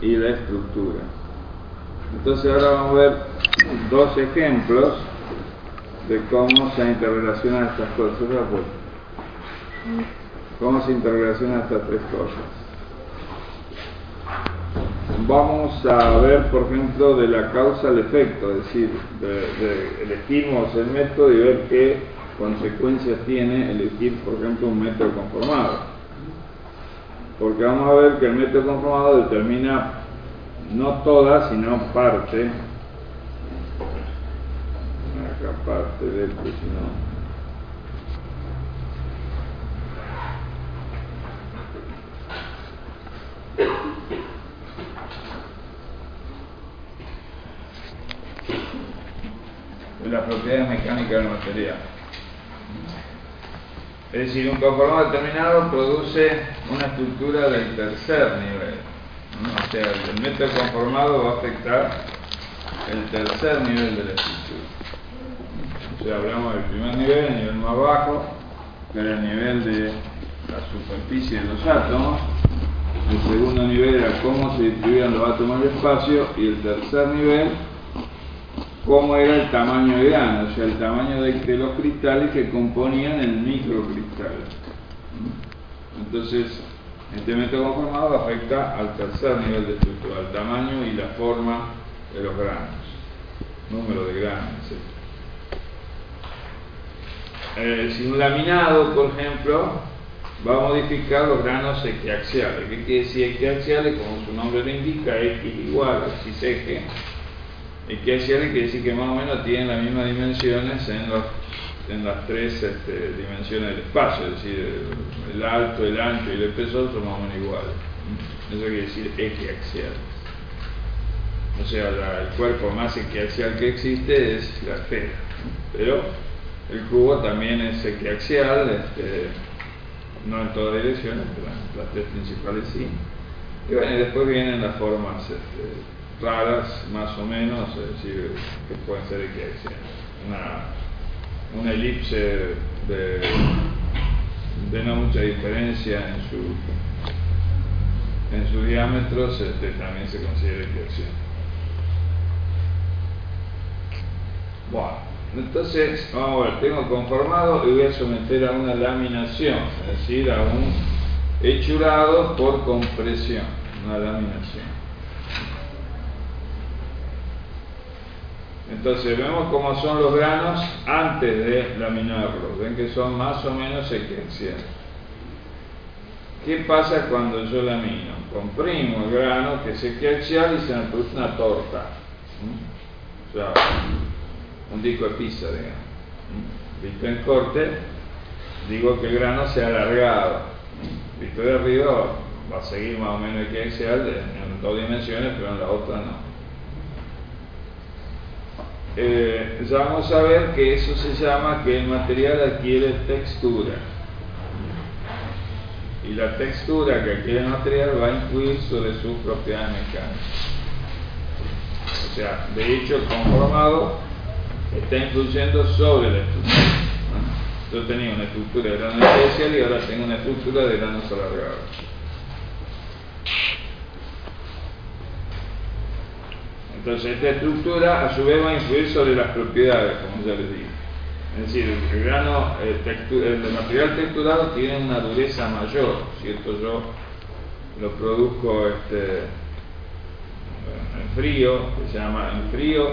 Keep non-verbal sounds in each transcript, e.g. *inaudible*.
y la estructura. Entonces ahora vamos a ver dos ejemplos de cómo se interrelacionan estas cosas. ¿Cómo se interrelacionan estas tres cosas? Vamos a ver, por ejemplo, de la causa al efecto, es decir, de, elegimos el método y ver qué consecuencias tiene elegir, por ejemplo, un método conformado. Porque vamos a ver que el método conformado determina no toda, sino parte parte de esto, sino de las propiedades mecánicas del material. Es decir, un conformado determinado produce una estructura del tercer nivel. O sea, el método conformado va a afectar el tercer nivel de la estructura hablamos del primer nivel, el nivel más bajo, que era el nivel de la superficie de los átomos. El segundo nivel era cómo se distribuían los átomos en el espacio. Y el tercer nivel, cómo era el tamaño de grano, o sea, el tamaño de, los cristales que componían el microcristal. Entonces, este método conformado afecta al tercer nivel de estructura, al tamaño y la forma de los granos, número de granos, etc. Eh, si un laminado, por ejemplo, va a modificar los granos equiaxiales. ¿Qué quiere decir equiaxiales? Como su nombre lo indica, X igual, X eje. Equiaxiales quiere decir que más o menos tienen las mismas dimensiones en, los, en las tres este, dimensiones del espacio, es decir, el alto, el ancho y el espesor son más o menos iguales. Eso quiere decir equiaxiales. O sea, el cuerpo más equiaxial que existe es la esfera. Pero el cubo también es equiaxial, este, no en todas direcciones, pero en las tres principales sí. Y bueno, después vienen las formas este, raras, más o menos, es decir, que pueden ser equiaxiales. Una, una elipse de, de, no mucha diferencia en su en sus diámetros este, también se considera equiaxial. Bueno. Entonces, vamos a ver, tengo conformado y voy a someter a una laminación, es decir, a un hechurado por compresión, una laminación. Entonces vemos cómo son los granos antes de laminarlos. Ven que son más o menos secuenciales. ¿Qué pasa cuando yo lamino? Comprimo el grano que es sequencial y se me produce una torta. O sea, un disco de pizza, digamos. Visto en corte, digo que el grano se ha alargado. Visto de arriba va a seguir más o menos equiaxial en dos dimensiones, pero en la otra no. Eh, ya vamos a ver que eso se llama que el material adquiere textura. Y la textura que adquiere el material va a influir sobre su propiedad mecánica. O sea, de hecho, conformado está influyendo sobre la estructura. Yo tenía una estructura de grano especial y ahora tengo una estructura de granos alargados. Entonces esta estructura a su vez va a influir sobre las propiedades, como ya les dije. Es decir, el el, material texturado tiene una dureza mayor, ¿cierto? Yo lo produzco este, en frío, se llama en frío,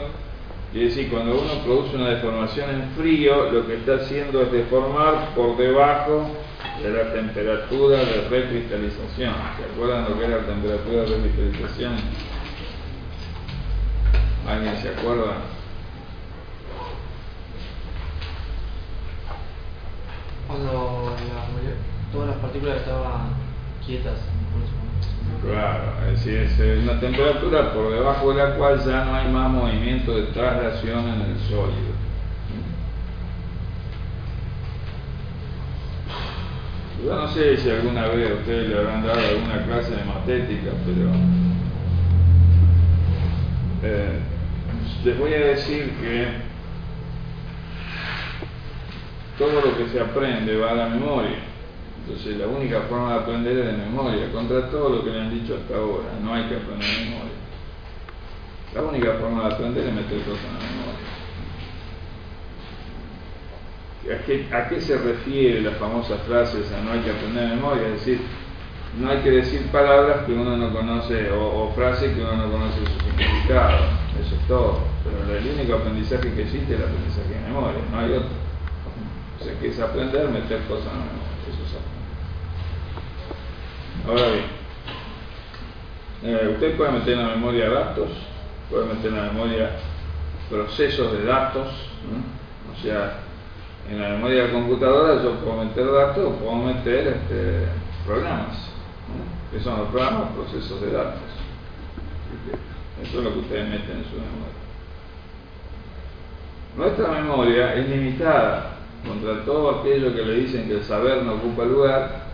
y es decir, cuando uno produce una deformación en frío, lo que está haciendo es deformar por debajo de la temperatura de recristalización. ¿Se acuerdan lo que era la temperatura de recristalización? ¿Alguien se acuerda? Cuando todas las partículas estaban quietas. Claro, es decir, es una temperatura por debajo de la cual ya no hay más movimiento de traslación en el sólido. Yo no sé si alguna vez ustedes le habrán dado alguna clase de matética, pero eh, les voy a decir que todo lo que se aprende va a la memoria. Entonces la única forma de aprender es de memoria, contra todo lo que le han dicho hasta ahora, no hay que aprender de memoria. La única forma de aprender es meter cosas en la memoria. ¿A qué, ¿A qué se refiere la famosa frase esa no hay que aprender de memoria? Es decir, no hay que decir palabras que uno no conoce o, frases que uno no conoce su significado. Eso es todo. Pero el único aprendizaje que existe es el aprendizaje de memoria, no hay otro. O sea, que es aprender, meter cosas en la memoria. Eso es aprender. Ahora bien, eh, usted puede meter en la memoria datos, puede meter en la memoria procesos de datos, o sea, en la memoria de la computadora yo puedo meter datos o puedo meter este, programas, que son los programas, procesos de datos. Eso es lo que ustedes meten en su memoria. Nuestra memoria es limitada contra todo aquello que le dicen que el saber no ocupa lugar,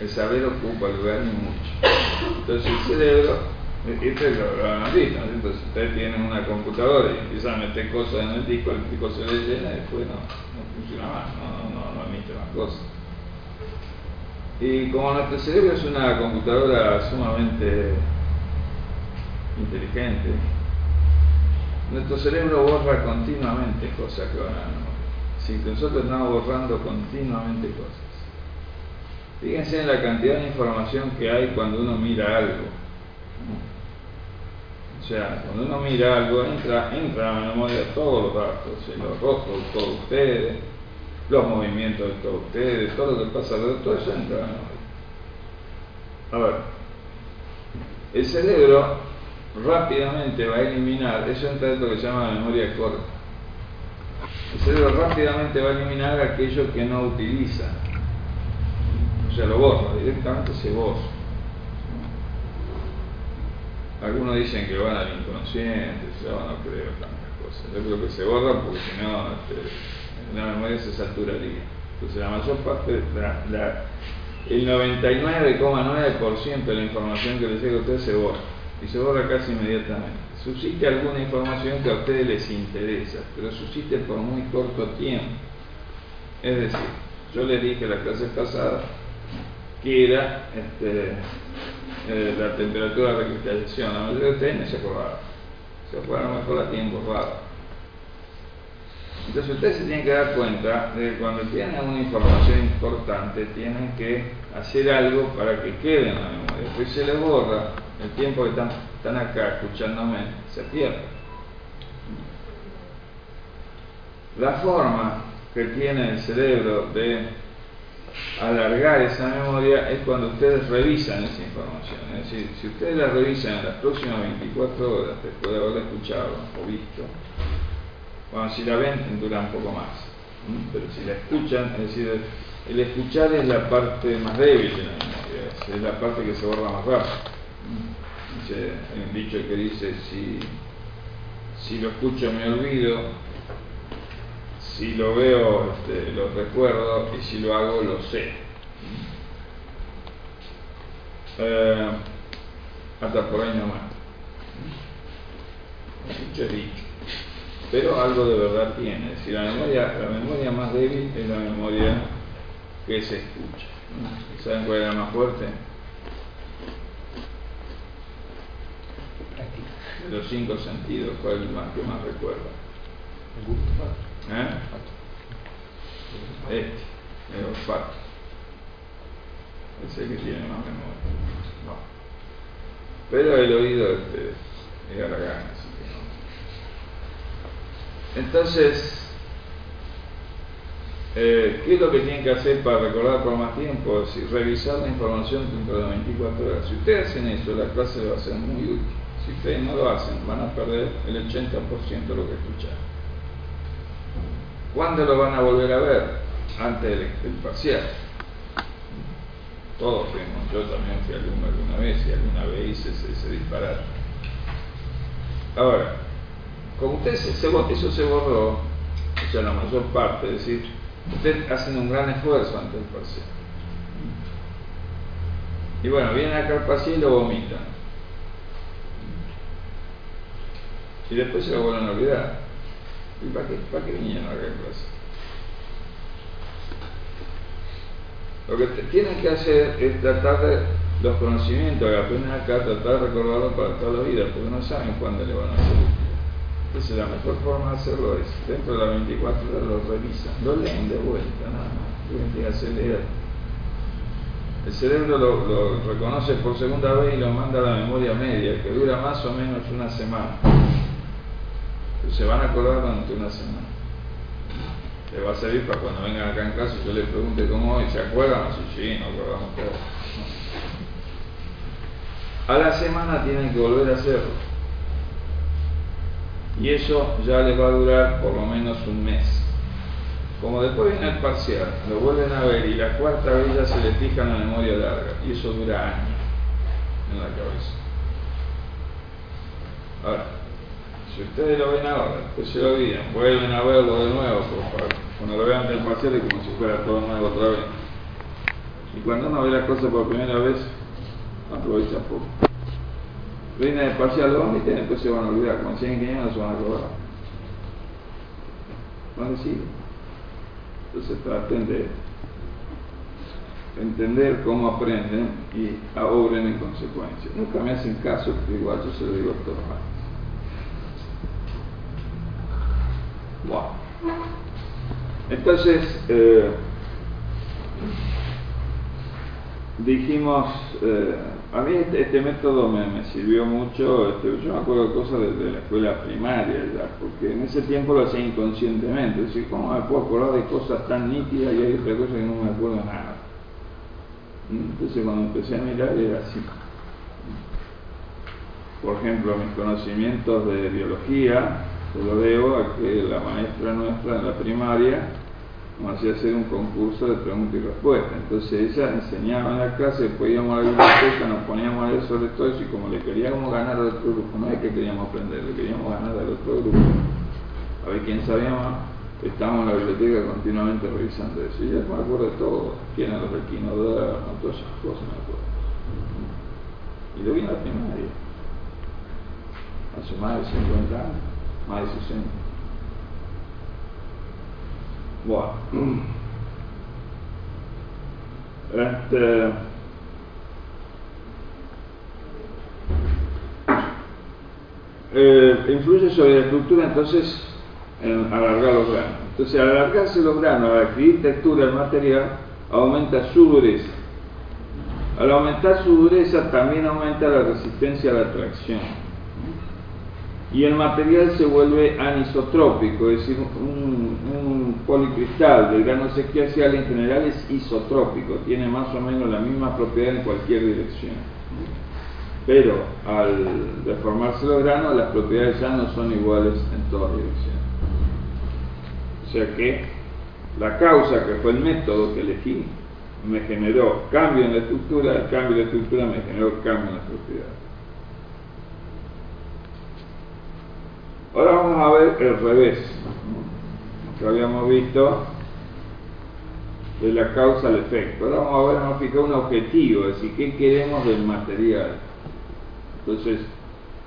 el saber ocupa lugar ni mucho. Entonces el cerebro este lo, lo han visto, Entonces ustedes tienen una computadora y empiezan a meter cosas en el disco, el disco se le llena y después no, no funciona más, no, no, no admite más cosas. Y como nuestro cerebro es una computadora sumamente inteligente, nuestro cerebro borra continuamente cosas que van a la memoria. nosotros estamos borrando continuamente cosas. Fíjense en la cantidad de información que hay cuando uno mira algo. O sea, cuando uno mira algo, entra, entra a la memoria todos los datos, los rostros de todos ustedes, los movimientos de todos ustedes, todo lo que pasa todo eso entra a la memoria. A ver, el cerebro rápidamente va a eliminar, eso entra dentro que se llama memoria corta. El cerebro rápidamente va a eliminar aquello que no utiliza. O sea, lo borra, directamente se borra. Algunos dicen que van al inconsciente, yo no creo tantas cosas. Yo creo que se borran porque si no, este, la memoria se saturaría. Entonces la mayor parte, el 99,9% de la información que les llega a ustedes se borra. Y se borra casi inmediatamente. Subsiste alguna información que a ustedes les interesa, pero subsiste por muy corto tiempo. Es decir, yo les dije la clase pasada que era este, eh, la temperatura de recristalización. La mayoría de ustedes no se acordaban. Se acordaron mejor la tienen borrada. Entonces ustedes se tienen que dar cuenta de que cuando tienen una información importante tienen que hacer algo para que quede en la memoria. Después se les borra, el tiempo que están, acá escuchándome se pierde. La forma que tiene el cerebro de alargar esa memoria es cuando ustedes revisan esa información. Es decir, si ustedes la revisan en las próximas 24 horas después de haberla escuchado o visto, bueno, si la ven dura un poco más. Pero si la escuchan, es decir, el escuchar es la parte más débil de la memoria, es la parte que se borra más rápido. Hay un dicho que dice, si, si lo escucho me olvido, si lo veo este, lo recuerdo y si lo hago lo sé. Eh, hasta por ahí nomás. Mucho dicho. Pero algo de verdad tiene. Si la memoria, la memoria más débil es la memoria que se escucha. ¿Saben cuál es la más fuerte? De los cinco sentidos, ¿cuál es el más que más recuerda? ¿Eh? Este, el olfato. Es el que tiene más memoria. Pero el oído este, es Aragán, así que no. Entonces, eh, ¿qué es lo que tienen que hacer para recordar por más tiempo? Es revisar la información dentro de 24 horas. Si ustedes hacen eso, la clase va a ser muy útil. Si ustedes no lo hacen, van a perder el 80% de lo que escucharon. ¿Cuándo lo van a volver a ver? Antes del, parcial. Todos fuimos, yo también fui alumno alguna vez y alguna vez hice ese, disparate. Ahora, como ustedes, se, eso se borró, o sea, la mayor parte, es decir, ustedes hacen un gran esfuerzo antes del parcial. Y bueno, vienen acá al parcial y lo vomitan. Y después se lo vuelven a olvidar. ¿Y para qué, para qué vinieron a clase? Lo que tienen que hacer es tratar de los conocimientos que acá, tratar de recordarlos para toda la vida, porque no saben cuándo le van a hacer Entonces la mejor forma de hacerlo es, dentro de las 24 horas lo revisan, lo leen de vuelta, nada más, tienen. El cerebro lo, reconoce por segunda vez y lo manda a la memoria media, que dura más o menos una semana. Se van a acordar durante una semana le va a servir para cuando vengan acá en casa y yo le pregunte cómo hoy, ¿se acuerdan? Sí, sí, nos acordamos todos. A la semana tienen que volver a hacerlo. Y eso ya les va a durar por lo menos un mes. Como después viene el parcial, lo vuelven a ver y la cuarta vez ya se les fija en la memoria larga. Y eso dura años en la cabeza. Ahora, si ustedes lo ven ahora, después se lo olvidan, vuelven a verlo de nuevo, por favor. Cuando lo vean del parcial es como si fuera todo nuevo otra vez. Y cuando uno ve las cosas por primera vez, aprovecha poco. Viene del parcial, lo van y después se van a olvidar. Cuando siguen que no se van a acordar. Van a. Entonces traten de entender cómo aprenden y obren en consecuencia. Nunca me hacen caso, igual yo se lo digo a todos. Wow. Entonces, eh, dijimos, eh, a mí este, este método me, sirvió mucho, este, yo me acuerdo de cosas desde la escuela primaria ya, porque en ese tiempo lo hacía inconscientemente, decir, ¿cómo me puedo acordar de cosas tan nítidas y hay otras cosas que no me acuerdo nada? Entonces cuando empecé a mirar era así. Por ejemplo, mis conocimientos de biología, lo debo a que la maestra nuestra en la primaria nos hacía hacer un concurso de preguntas y respuestas. Entonces ella enseñaba en la clase, después íbamos a la biblioteca, nos poníamos a leer sobre todo eso y como le queríamos ganar al otro grupo, no es que queríamos aprender, le queríamos ganar al otro grupo. A ver quién sabía más, estábamos en la biblioteca continuamente revisando eso. Y ya me acuerdo de todo, quién era los equinodermos, todas esas cosas me acuerdo. Y lo vi en la primaria, hace más de 50 años, 60. Bueno. Este, eh, influye sobre la estructura entonces en alargar los granos. Entonces al alargarse los granos, al adquirir textura el material, aumenta su dureza. Al aumentar su dureza también aumenta la resistencia a la tracción y el material se vuelve anisotrópico, es decir, un, policristal del grano sequiacial en general es isotrópico, tiene más o menos la misma propiedad en cualquier dirección. Pero al deformarse los granos, las propiedades ya no son iguales en todas direcciones. O sea que la causa que fue el método que elegí me generó cambio en la estructura, el cambio de estructura me generó cambio en las propiedades. Ahora vamos a ver el revés, que habíamos visto de la causa al efecto. Ahora vamos a ver, vamos a fijar un objetivo, es decir, qué queremos del material. Entonces,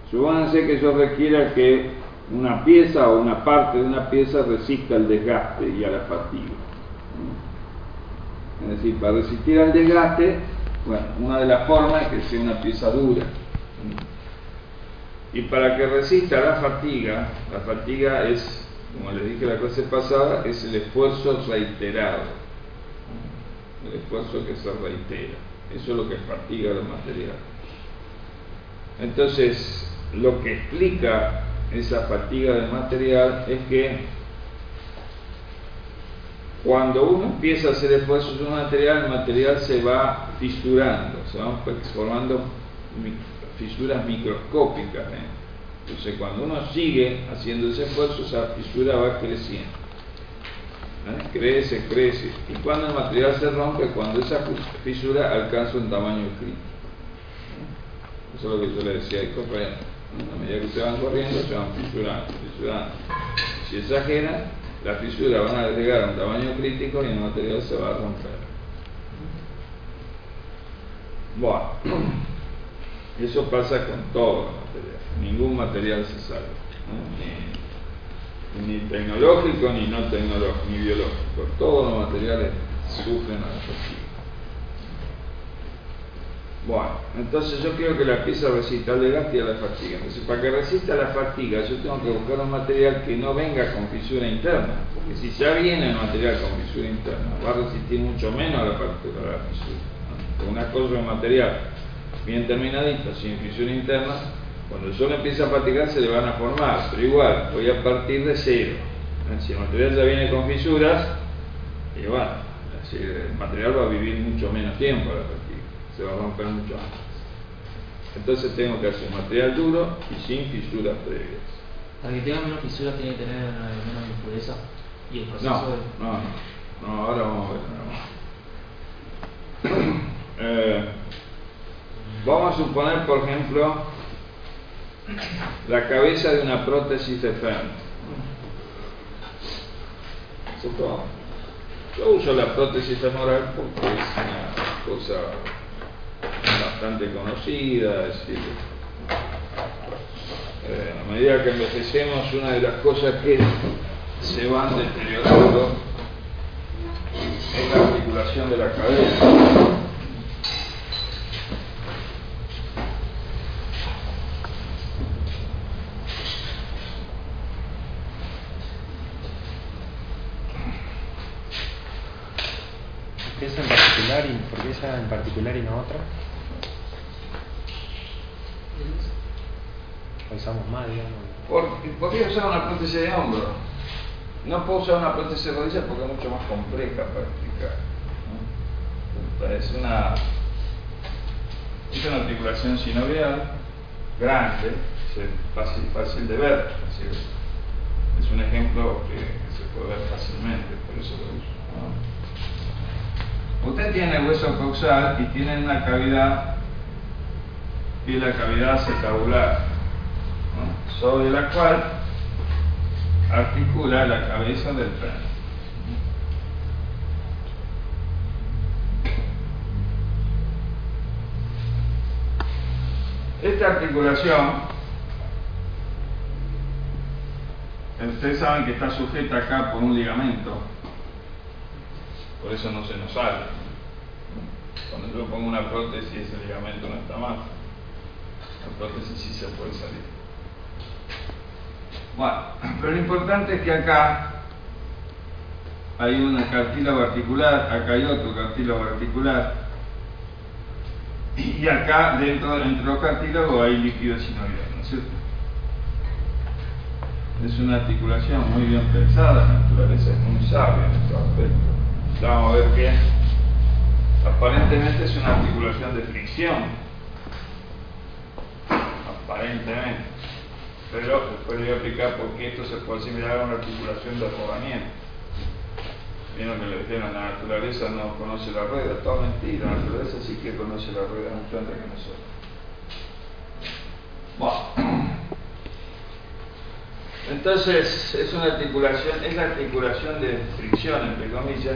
supónganse que yo requiera que una pieza o una parte de una pieza resista al desgaste y a la fatiga. Es decir, para resistir al desgaste, bueno, una de las formas es que sea una pieza dura. Y para que resista la fatiga, la fatiga es, como les dije la clase pasada, es el esfuerzo reiterado, el esfuerzo que se reitera. Eso es lo que fatiga el material. Entonces, lo que explica esa fatiga del material es que cuando uno empieza a hacer esfuerzos en un material, el material se va fisurando, se va formando fisuras microscópicas. ¿eh? Entonces, cuando uno sigue haciendo ese esfuerzo, esa fisura va creciendo. ¿eh? Crece, crece. Y cuando el material se rompe, cuando esa fisura alcanza un tamaño crítico. ¿eh? Eso es lo que yo le decía a compañeros. A medida que se van corriendo, se van fisurando, fisurando. Si exageran, las fisuras van a llegar a un tamaño crítico y el material se va a romper. Bueno. Eso pasa con todos los materiales. Ningún material se salva. Ni, tecnológico, ni no tecnológico, ni biológico. Todos los materiales sufren a la fatiga. Bueno, entonces yo quiero que la pieza resista al desgaste y a la fatiga. Entonces, para que resista la fatiga, yo tengo que buscar un material que no venga con fisura interna. Porque si ya viene el material con fisura interna, va a resistir mucho menos a la, a la fisura. Una cosa es material bien terminadito, sin fisura interna, cuando el suelo empieza a fatigar se le van a formar, pero igual, voy a partir de cero. Si el material ya viene con fisuras, y bueno, el material va a vivir mucho menos tiempo a la fatiga, se va a romper mucho antes. Entonces tengo que hacer material duro y sin fisuras previas. Para que tenga menos fisuras tiene que tener menos impureza y el proceso no, de... No, no, ahora vamos a ver. *clears throat* eh, vamos a suponer, por ejemplo, la cabeza de una prótesis de fémur. Yo uso la prótesis femoral porque es una cosa bastante conocida, eh, a medida que envejecemos, una de las cosas que se van deteriorando es la articulación de la cabeza. ¿Por qué esa en particular y no otra? usamos más, digamos. Porque podría usar una prótesis de hombro. No puedo usar una prótesis de rodilla porque es mucho más compleja para explicar. Es una, es una articulación sinovial grande, fácil de ver. Es un ejemplo que, se puede ver fácilmente, por eso lo uso. Usted tiene hueso coxal y tiene una cavidad, es la cavidad acetabular, sobre la cual articula la cabeza del perro. Esta articulación, ustedes saben que está sujeta acá por un ligamento, por eso no se nos sale. Cuando yo pongo una prótesis, ese ligamento no está mal. La prótesis sí se puede salir. Bueno, *clears throat* pero lo importante es que acá hay una cartílago articular, acá hay otro cartílago articular, y acá dentro entre los cartílagos hay líquido sinovial, ¿no es cierto? Es una articulación muy bien pensada, la naturaleza es muy sabia en este aspecto vamos a ver que aparentemente es una articulación de fricción. Aparentemente. Pero después voy a explicar por qué esto se puede asimilar a una articulación de rodamiento. Vieron que le dijeron, la naturaleza no conoce la rueda, toda mentira, la naturaleza sí que conoce la rueda mucho antes que nosotros. Bueno. Entonces, es una articulación, es la articulación de fricción, entre comillas,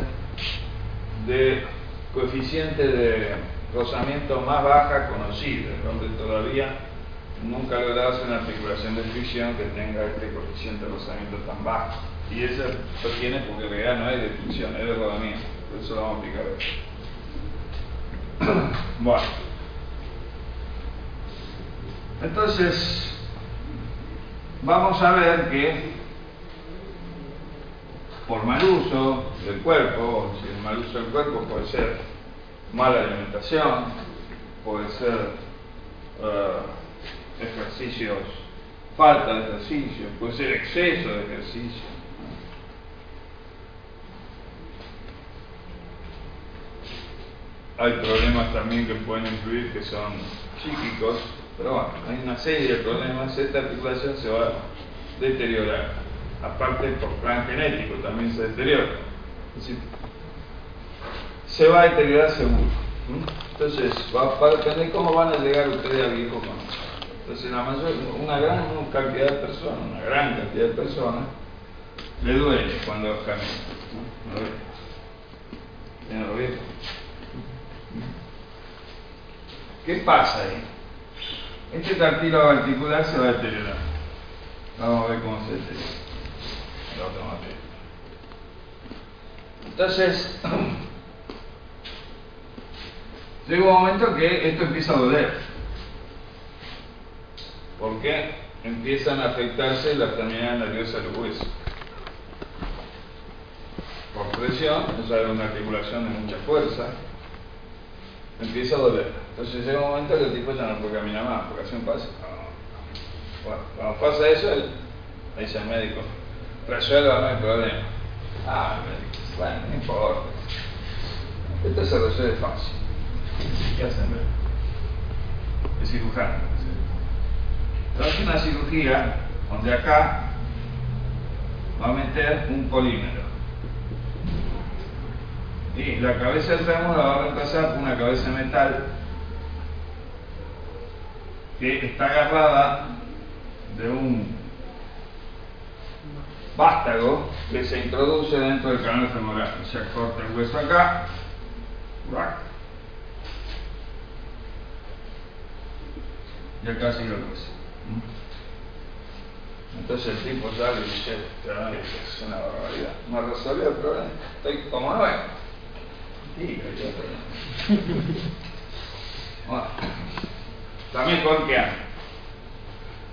de coeficiente de rozamiento más baja conocida, donde todavía nunca logrado hacer una articulación de fricción que tenga este coeficiente de rozamiento tan bajo. Y eso lo tiene porque en realidad no es de fricción, es de rodamiento. Por eso lo vamos a explicar *coughs* Bueno. Entonces, vamos a ver que por mal uso del cuerpo, si el mal uso del cuerpo puede ser mala alimentación, puede ser uh, ejercicios, falta de ejercicio, puede ser exceso de ejercicio. Hay problemas también que pueden influir que son psíquicos, pero bueno, hay una serie de problemas, esta articulación se va a deteriorar aparte por plan genético también se deteriora. se va a deteriorar seguro. Entonces, va, a depender cómo van a llegar ustedes al viejo Entonces, la mayor, una gran cantidad de personas, una gran cantidad de personas, le duele cuando camina. ¿No lo ¿Qué pasa ahí? Este cartílago articular se va a deteriorar. Vamos a ver cómo se deteriora. Entonces, *clears throat* Llega un momento que esto empieza a doler. ¿Por qué? Empiezan a afectarse las terminales nerviosas del hueso. Por presión, o sea, una articulación de mucha fuerza, empieza a doler. Entonces llega un momento que el tipo ya no puede caminar más, porque hace un paso. Bueno, cuando pasa eso, le dice al médico, resuelva el problema. Ah, bueno, no importa. Esto se resuelve fácil. ¿Qué hacen? El cirujano. Entonces una cirugía donde acá va a meter un polímero. Y la cabeza del fémur la va a reemplazar por una cabeza de metal que está agarrada de un vástago que se introduce dentro del canal femoral. O sea, corta el hueso acá, y acá sigue el hueso. Entonces el tipo sale y dice, es una barbaridad. Me resolvió el problema. Estoy como nuevo. *laughs* Bueno, está mejor que.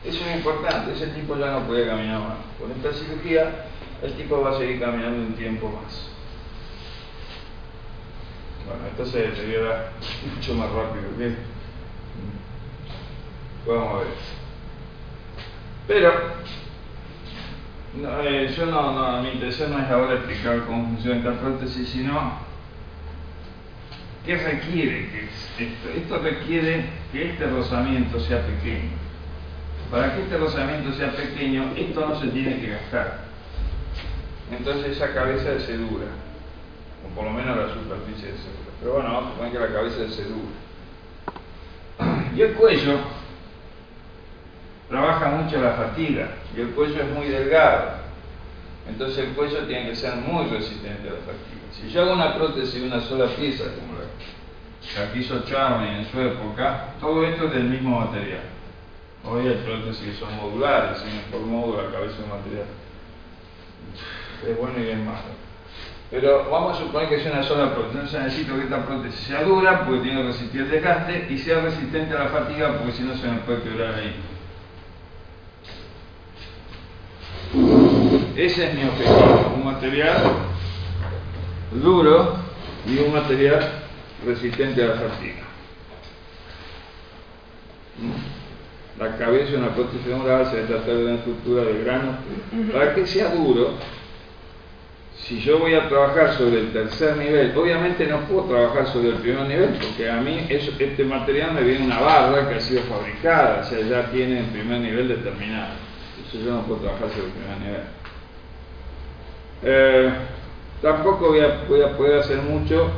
Eso es importante, ese tipo ya no puede caminar más. Con esta cirugía, el tipo va a seguir caminando un tiempo más. Bueno, esto se deteriora mucho más rápido. ¿bien? Vamos a ver. Pero, eh, yo no, mi intención no es ahora explicar cómo funciona esta prótesis, sino qué requiere que. Esto requiere que este rozamiento sea pequeño. Para que este rozamiento sea pequeño, esto no se tiene que gastar. Entonces esa cabeza se dura, o por lo menos la superficie de dura. Pero bueno, vamos a suponer que la cabeza se dura. *clears throat* Y el cuello trabaja mucho la fatiga y el cuello es muy delgado. Entonces el cuello tiene que ser muy resistente a la fatiga. Si yo hago una prótesis de una sola pieza, como la que hizo Charlie en su época, todo esto es del mismo material. Hoy hay prótesis que son modulares, siguen por módulo la cabeza de material. Es bueno y es malo. Pero vamos a suponer que sea una sola prótesis. Entonces necesito que esta prótesis sea dura porque tiene que resistir el desgaste y sea resistente a la fatiga porque si no se me puede quebrar ahí. Ese es mi objetivo, un material duro y un material resistente a la fatiga. La cabeza de una prótesis femoral se debe tratar de una estructura de grano. Para que sea duro, si yo voy a trabajar sobre el tercer nivel, obviamente no puedo trabajar sobre el primer nivel, porque a mí este material me viene una barra que ha sido fabricada, o sea, ya tiene el primer nivel determinado. Entonces yo no puedo trabajar sobre el primer nivel. Eh, tampoco voy a, voy a poder hacer mucho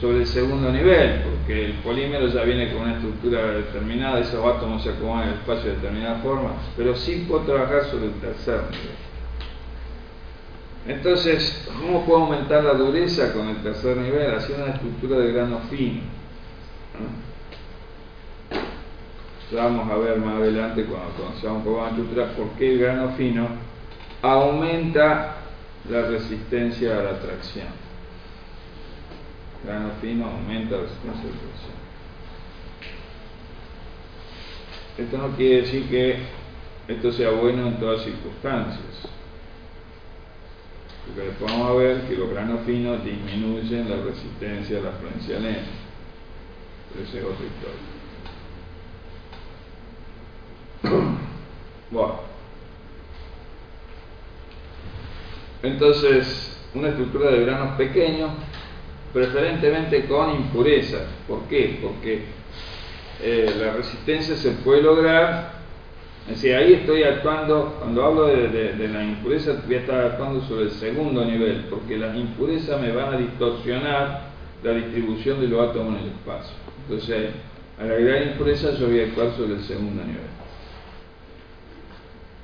sobre el segundo nivel, porque el polímero ya viene con una estructura determinada, esos átomos se acomodan en el espacio de determinada forma, pero sí puedo trabajar sobre el tercer nivel. Entonces, ¿cómo puedo aumentar la dureza con el tercer nivel? Haciendo una estructura de grano fino. Ya vamos a ver más adelante cuando conozcamos un poco más la estructura por qué el grano fino aumenta la resistencia a la tracción grano fino aumenta la resistencia de. Esto no quiere decir que esto sea bueno en todas circunstancias. Porque después vamos a ver que los granos finos disminuyen la resistencia a la frencialina. Pero esa es otra historia. *coughs* bueno. Entonces, una estructura de granos pequeños preferentemente con impureza. ¿Por qué? Porque eh, la resistencia se puede lograr, es decir, ahí estoy actuando, cuando hablo de, la impureza, voy a estar actuando sobre el segundo nivel, porque las impurezas me van a distorsionar la distribución de los átomos en el espacio. Entonces, al agregar impureza yo voy a actuar sobre el segundo nivel.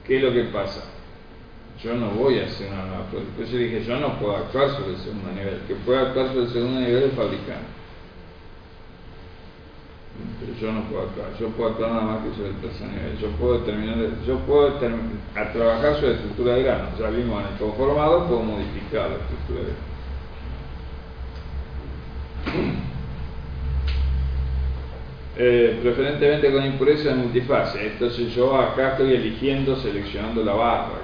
¿Qué es lo que pasa? Yo no voy a hacer una nueva Por yo dije, yo no puedo actuar sobre el segundo nivel. Que puede actuar sobre el segundo nivel es fabricante. Pero yo no puedo actuar. Yo puedo actuar nada más que sobre el tercer nivel. Yo puedo terminar, yo puedo a trabajar sobre la estructura de grano. Ya vimos en el conformado, puedo modificar la estructura de grano. Eh, preferentemente con impureza en multifase. Entonces yo acá estoy eligiendo, seleccionando la barra.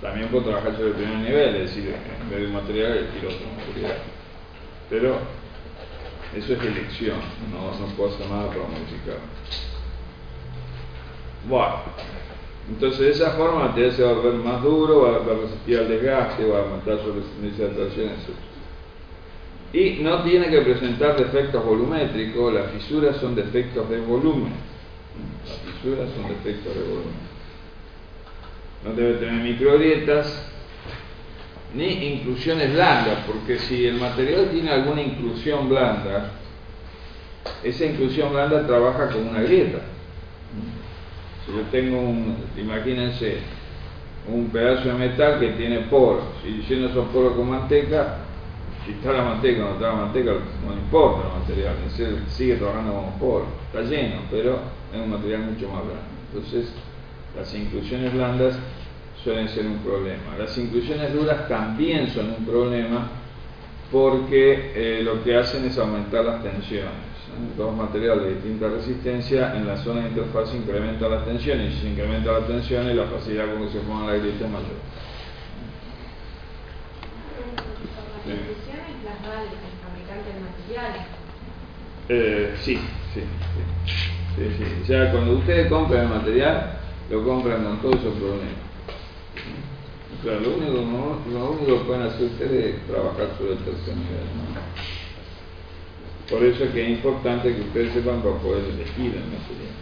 También puedo trabajar sobre el primer nivel, es decir, en vez de un material elegir otro material. Pero eso es elección, no, no puedo hacer nada para modificar. Bueno, entonces de esa forma el material se va a volver más duro, va a resistir al desgaste, va a aumentar su resistencia de tracción, etc. Y no tiene que presentar defectos volumétricos, las fisuras son defectos de volumen. Las fisuras son defectos de volumen. No debe tener microgrietas ni inclusiones blandas, porque si el material tiene alguna inclusión blanda, esa inclusión blanda trabaja como una grieta. Si yo tengo un, imagínense, un pedazo de metal que tiene poros, y lleno esos poros con manteca, si está la manteca o no está la manteca, no importa el material, sigue trabajando como poro, está lleno, pero es un material mucho más blando. Entonces, las inclusiones blandas suelen ser un problema. Las inclusiones duras también son un problema porque eh, lo que hacen es aumentar las tensiones. Dos materiales de distinta resistencia en la zona de interfaz incrementa las tensiones y si se incrementa las tensiones la facilidad con que se forma la grieta es mayor. Las inclusiones las da el fabricante del material. Eh, sí, sí, sí, sí, sí. O sea, cuando ustedes compran el material, lo compran con todos esos problemas. O sea, lo único, lo único que pueden hacer ustedes es trabajar sobre el tercer nivel. ¿no? Por eso es que es importante que ustedes sepan para poder elegir el material.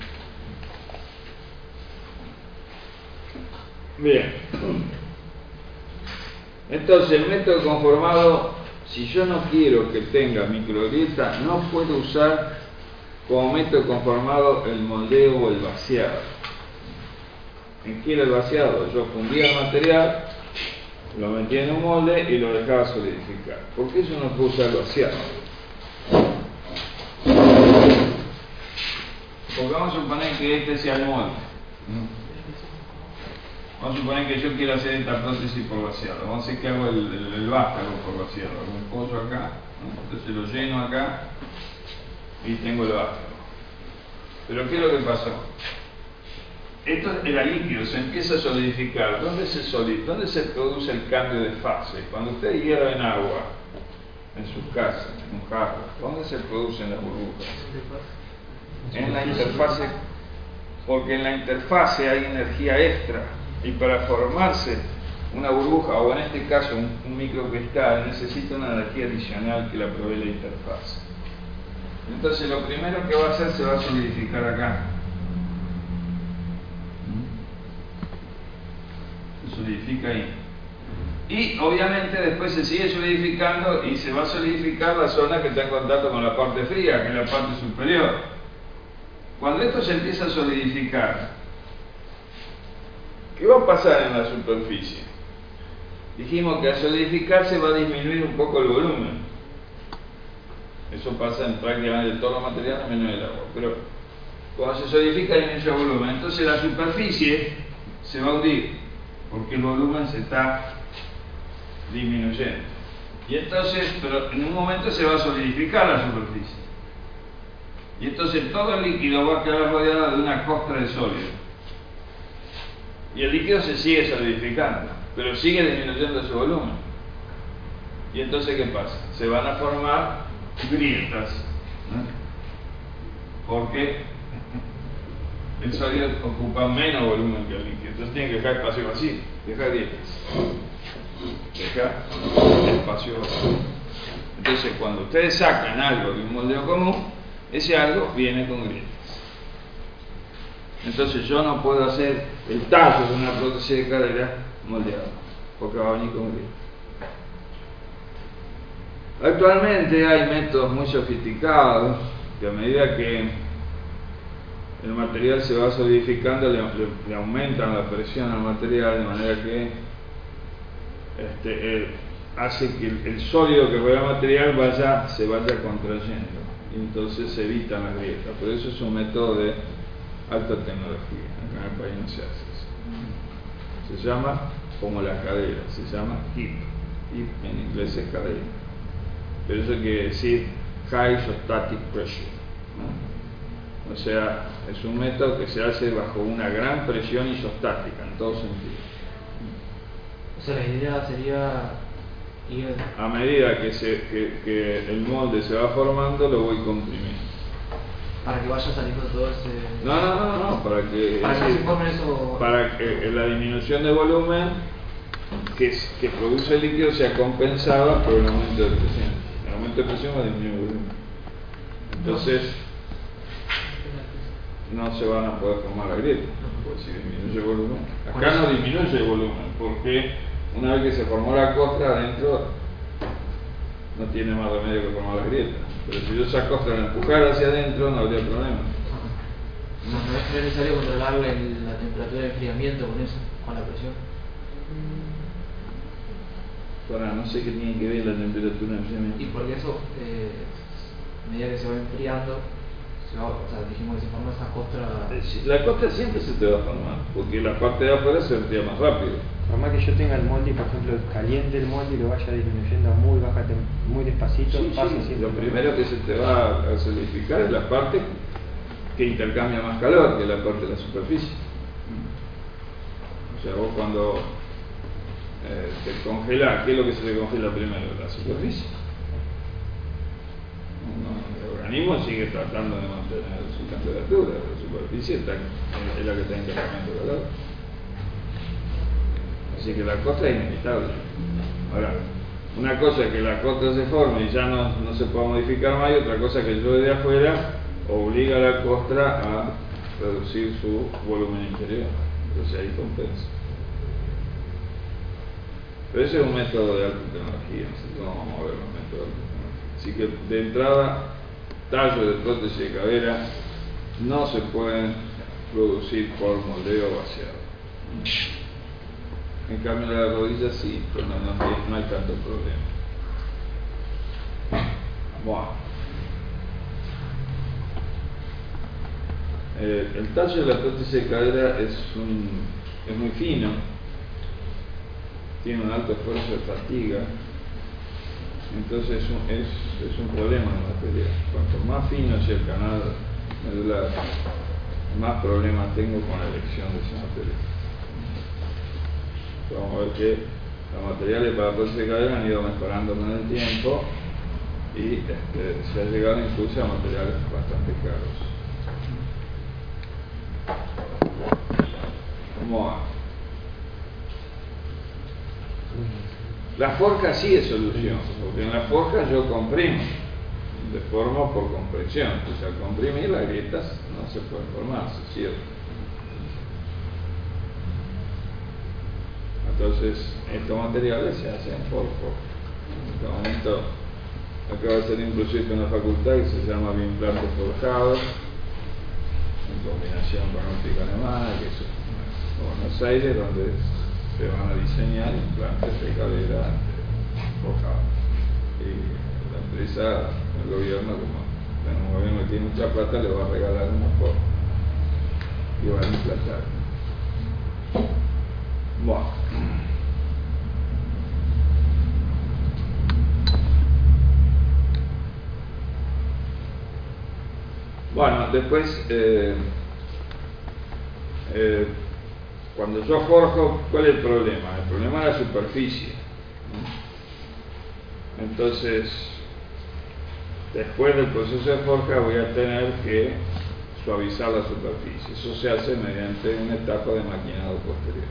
Bien. Entonces, el método conformado, si yo no quiero que tenga microgrieta, no puedo usar como método conformado el moldeo o el vaciado. ¿En qué era el vaciado? Yo fundía el material, lo metía en un molde y lo dejaba solidificar. ¿Por qué eso no puedo usar el vaciado? Porque vamos a suponer que este sea el molde. Vamos a suponer que yo quiero hacer esta prótesis por vaciado. Vamos a hacer que hago el, el, vástago por vaciado. Un pollo acá, entonces lo lleno acá y tengo el vástago. Pero ¿qué es lo que pasó? Esto era líquido, se empieza a solidificar. ¿Dónde se, solid... ¿Dónde se produce el cambio de fase? Cuando usted hierve en agua, en su casa, en un jarro, ¿dónde se producen las burbujas? En la interfase, porque en la interfase hay energía extra y para formarse una burbuja, o en este caso un, un microcristal, necesita una energía adicional que la provee la interfase. Entonces lo primero que va a hacer se va a solidificar acá. Se solidifica ahí. Y obviamente después se sigue solidificando y se va a solidificar la zona que está en contacto con la parte fría, que es la parte superior. Cuando esto se empieza a solidificar, ¿qué va a pasar en la superficie? Dijimos que al solidificarse va a disminuir un poco el volumen. Eso pasa en prácticamente todos los materiales menos el agua. Pero cuando se solidifica disminuye el volumen. Entonces la superficie se va a hundir porque el volumen se está disminuyendo. Y entonces, pero en un momento se va a solidificar la superficie. Y entonces todo el líquido va a quedar rodeado de una costra de sólido. Y el líquido se sigue solidificando, pero sigue disminuyendo su volumen. Y entonces, ¿qué pasa? Se van a formar grietas. ¿no? Porque el sólido ocupa menos volumen que el líquido. Entonces tiene que dejar espacio vacío, dejar grietas. Dejar espacio vacío. Entonces, cuando ustedes sacan algo de un moldeo común, ese algo viene con grietas. Entonces yo no puedo hacer el tallo de una prótesis de cadera moldeada, porque va a venir con grietas. Actualmente hay métodos muy sofisticados que a medida que el material se va solidificando le, aumentan la presión al material de manera que este, hace que el, el, sólido que rodea el material vaya, se vaya contrayendo y entonces se evitan las grietas. Por eso es un método de alta tecnología. Acá en el país no se hace eso. Se llama como la cadera, se llama HIP. HIP en inglés es cadera. Pero eso quiere decir High Isostatic Pressure. O sea, es un método que se hace bajo una gran presión isostática en todo sentido. O sea, la idea sería ir A medida que, se, que, que el molde se va formando, lo voy comprimiendo. para que vaya saliendo todo ese... No, no, no, no, para que, Para que se forme eso... para que la disminución de volumen que, es- que produce el líquido sea compensada por el aumento de presión. El aumento de presión va a disminuir el volumen. Entonces, no se van a poder formar la grieta, porque si disminuye el volumen. Acá no disminuye el volumen, porque una vez que se formó la costra adentro, no tiene más remedio que formar la grieta. Pero si yo esa costra la empujara hacia adentro, no habría problema. No, no es necesario controlar el- la temperatura de enfriamiento con eso, con la presión. Para, no sé qué tiene que ver la temperatura de enfriamiento. Y porque eso, eh, a medida que se va enfriando, se va, o sea, dijimos que se forma esa costra... Eh, La costra siempre se te va a formar, porque la parte de afuera se enfría más rápido. Por más que yo tenga el molde por ejemplo, caliente el molde y lo vaya disminuyendo a muy baja, muy despacito, Sí, pasa sí. Lo primero que se te va a solidificar es la parte que intercambia más calor que la parte de la superficie. O sea, vos cuando eh, te congelás, ¿qué es lo que se te congela primero? La superficie. No, el organismo sigue tratando de temperatura, la superficie está, es la que está intercambiando calor. Así que la costra es inevitable. Ahora, una cosa es que la costra se forme y ya no, no se pueda modificar más, y otra cosa es que yo desde afuera obliga a la costra a reducir su volumen interior. Entonces ahí compensa. Pero ese es un método de alta tecnología, nosotros no vamos a ver los métodos de alta tecnología. Así que de entrada, tallos de prótesis de cadera no se pueden producir por moldeo vaciado. En cambio la rodilla sí, pero no, hay- tanto problema. Bueno. Eh, el tallo de la prótesis de cadera es, un, es muy fino, tiene un alto esfuerzo de fatiga, entonces es un, es, es problema en la material. Cuanto más fino sea el canal medular, más problemas tengo con la elección de ese material. Vamos a ver que los materiales para la prótesis de han ido mejorando con el tiempo y este, se ha llegado incluso a materiales bastante caros. ¿Cómo va? La forja sí es solución, porque en la forja yo comprimo, deformo por compresión. Entonces al comprimir las grietas no se pueden formar, ¿sí es cierto? Entonces estos materiales se hacen por forja. En este momento acaba de ser un proyecto en facultad que se llama Bioimplantes Forjados, en combinación con óptica alemana, que es en Buenos Aires, donde se van a diseñar implantes de cadera forjados. Y la empresa, el gobierno, como un gobierno que tiene mucha plata, le va a regalar una forma y van a implantar. Bueno. Bueno, después, eh, eh, cuando yo forjo, ¿cuál es el problema? El problema es la superficie. Entonces, después del proceso de forja voy a tener que suavizar la superficie. Eso se hace mediante una etapa de maquinado posterior.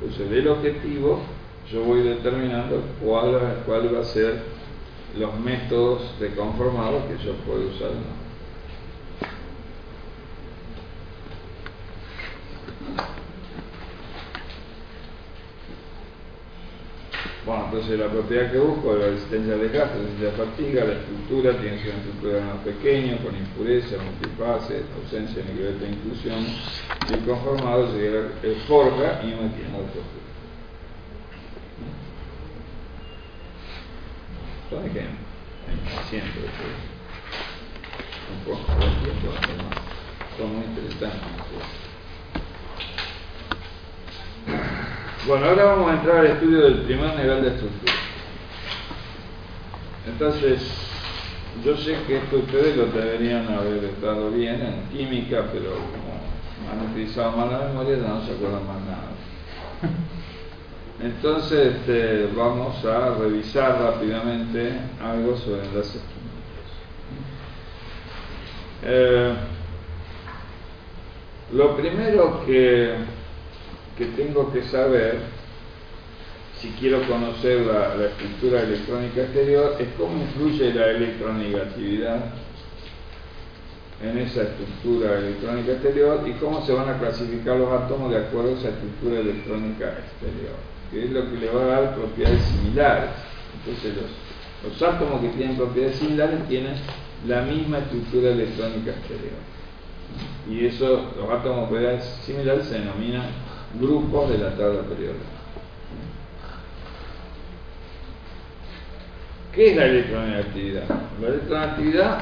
Entonces, del objetivo, yo voy determinando cuál, cuál va a ser los métodos de conformado que yo puedo usar. o no. Bueno, entonces la propiedad que busco es la resistencia al desgaste, la resistencia a fatiga, la estructura, tiene que ser una estructura más pequeña, con impureza, multifase, ausencia de nivel de inclusión, y conformado sería el forja y maquinado posterior. Son ejemplos, hay cientos de cosas. Un poco de son muy interesantes. Bueno, ahora vamos a entrar al estudio del primer nivel de estructura. Entonces, yo sé que esto ustedes lo deberían haber estado bien en química, pero como han utilizado mal la memoria ya no se acuerdan más nada. Entonces este, vamos a revisar rápidamente algo sobre enlaces químicos. Eh, lo primero que, que tengo que saber si quiero conocer la, estructura electrónica exterior, es cómo influye la electronegatividad en esa estructura electrónica exterior y cómo se van a clasificar los átomos de acuerdo a esa estructura electrónica exterior, que es lo que le va a dar propiedades similares. Entonces los, los átomos que tienen propiedades similares tienen la misma estructura electrónica exterior. Y eso, los átomos de propiedades similares se denominan grupos de la tabla periódica. ¿Qué es la electronegatividad? La electronegatividad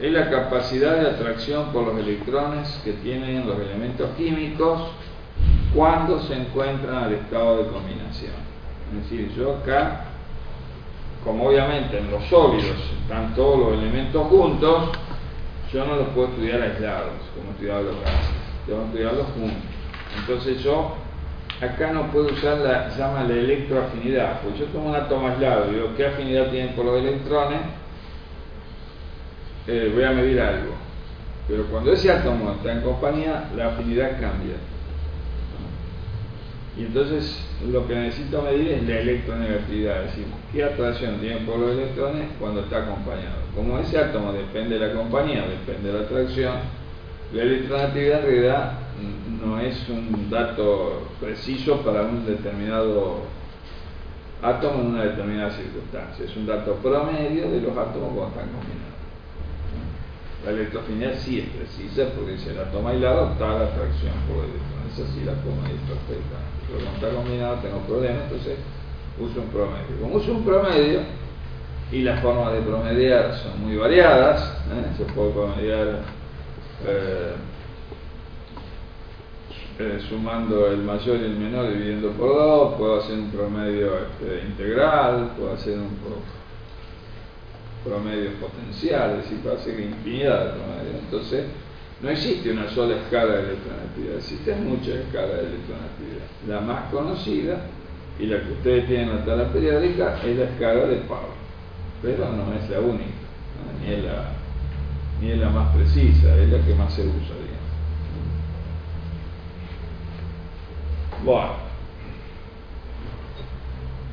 es la capacidad de atracción por los electrones que tienen los elementos químicos cuando se encuentran al estado de combinación. Es decir, yo acá, como obviamente en los sólidos están todos los elementos juntos, yo no los puedo estudiar aislados, como estudiado los gases, tengo que estudiarlos juntos. Entonces yo acá no puedo usar la, llama la electroafinidad, pues yo tomo un átomo aislado y digo qué afinidad tienen por los electrones, eh, voy a medir algo. Pero cuando ese átomo está en compañía, la afinidad cambia. Y entonces lo que necesito medir es la electronegatividad, es decir, qué atracción tiene por los electrones cuando está acompañado. Como ese átomo depende de la compañía, depende de la atracción, la electronegatividad en realidad no es un dato preciso para un determinado átomo en una determinada circunstancia, es un dato promedio de los átomos cuando están combinados. La electroafinidad sí es precisa porque si el átomo aislado está la atracción por el electrón, esa sí la puedo medir perfectamente. Pero cuando está combinado tengo problemas, entonces uso un promedio. Como uso un promedio, y las formas de promediar son muy variadas, ¿eh? se puede promediar eh, eh, sumando el mayor y el menor dividiendo por dos, puedo hacer un promedio este, integral, puedo hacer un promedio potencial, es decir, puedo hacer infinidad de promedios. Entonces, no existe una sola escala de electronegatividad, existen muchas escalas de electronegatividad. La más conocida y la que ustedes tienen en la tabla periódica es la escala de Power, pero no es la única, ni, es la, ni es la más precisa, es la que más se usa. Bueno,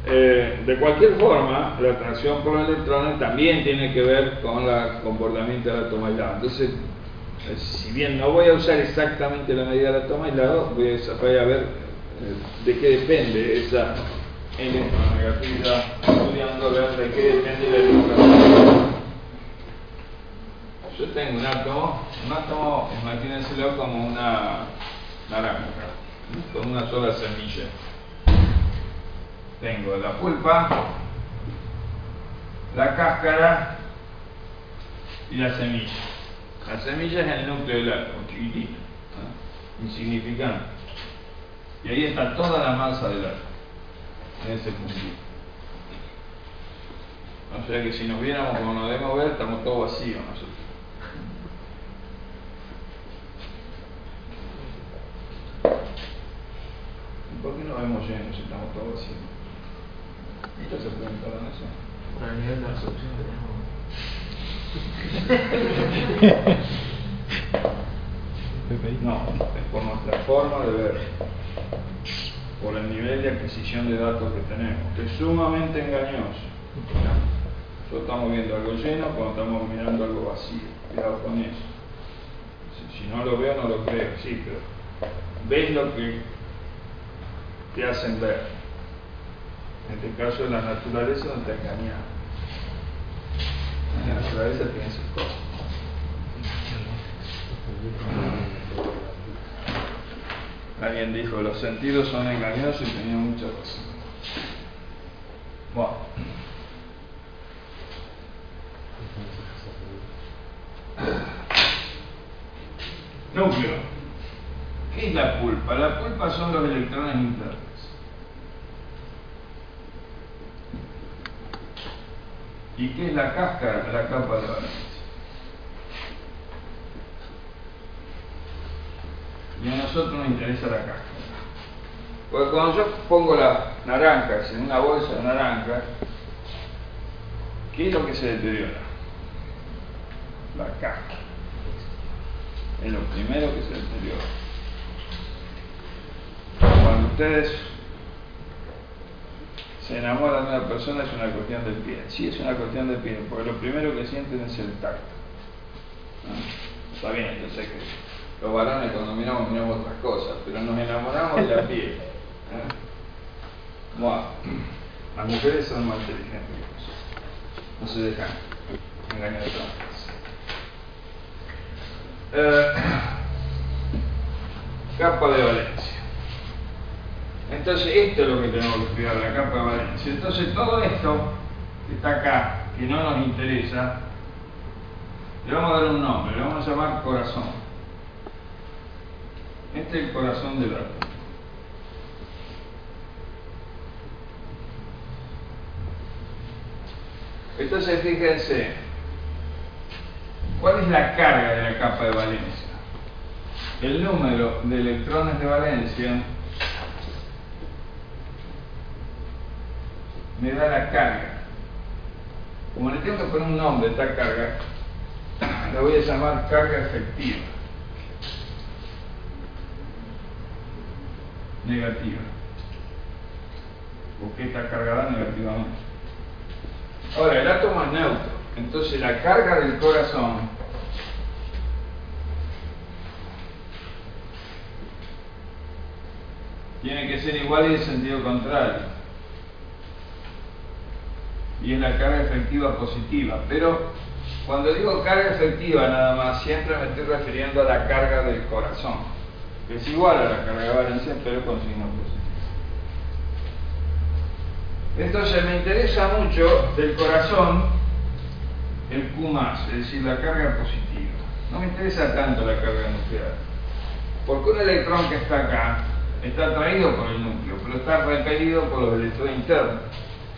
eh, de cualquier forma, la atracción por los electrones también tiene que ver con el comportamiento del átomo aislado. Entonces, eh, si bien no voy a usar exactamente la medida del átomo aislado, voy a, ver eh, de qué depende esa electronegatividad, estudiando ver de qué depende la electronegatividad. Yo tengo un átomo, un átomo, imagínenselo como una naranja con una sola semilla. Tengo la pulpa, la cáscara y la semilla. La semilla es el núcleo del átomo, chiquitito, insignificante. Y ahí está toda la masa del átomo, en ese puntito. O sea que si nos viéramos como nos debemos ver, estamos todos vacíos nosotros. ¿Por qué no vemos llenos si estamos todos así? ¿Esto se preguntar en eso? Por el nivel de absorción que tenemos. No, es por nuestra forma de ver, por el nivel de adquisición de datos que tenemos, que es sumamente engañoso. Nosotros estamos viendo algo lleno cuando estamos mirando algo vacío. Cuidado con eso. Si, si no lo veo, no lo creo, sí, pero ves lo que te hacen ver. En este caso la naturaleza no te engaña. La naturaleza tiene sus cosas. Alguien dijo, los sentidos son engañosos y tenía mucha razón. Bueno. Núcleo. ¿Qué es la pulpa? La pulpa son los electrones internos. ¿Y qué es la cáscara? La capa de valencia. Y a nosotros nos interesa la cáscara. Porque cuando yo pongo las naranjas en una bolsa de naranjas, ¿qué es lo que se deteriora? La cáscara. Es lo primero que se deteriora. Cuando ustedes se enamoran de una persona es una cuestión de piel. Sí, es una cuestión de piel, porque lo primero que sienten es el tacto. Está bien, yo sé que los varones cuando miramos miramos otras cosas, pero nos enamoramos de la *laughs* piel. ¿eh? Las mujeres son más inteligentes que nosotros. No se dejan engañar de eh, *clears throat* capa de Valencia. Entonces, esto es lo que tenemos que estudiar, la capa de Valencia. Entonces, todo esto que está acá, que no nos interesa, le vamos a dar un nombre, le vamos a llamar corazón. Este es el corazón del átomo. Entonces, fíjense, ¿cuál es la carga de la capa de valencia? El número de electrones de valencia me da la carga. Como le tengo que poner un nombre a esta carga, *clears throat* la voy a llamar carga efectiva. Negativa. Porque está cargada negativamente. Ahora, el átomo es neutro. Entonces la carga del corazón tiene que ser igual y en sentido contrario y es la carga efectiva positiva. Pero cuando digo carga efectiva nada más, siempre me estoy refiriendo a la carga del corazón, que es igual a la carga de valencia, pero con signo positivo. Entonces me interesa mucho del corazón el Q es decir, la carga positiva. No me interesa tanto la carga nuclear, porque un electrón que está acá está atraído por el núcleo, pero está repelido por los electrones internos.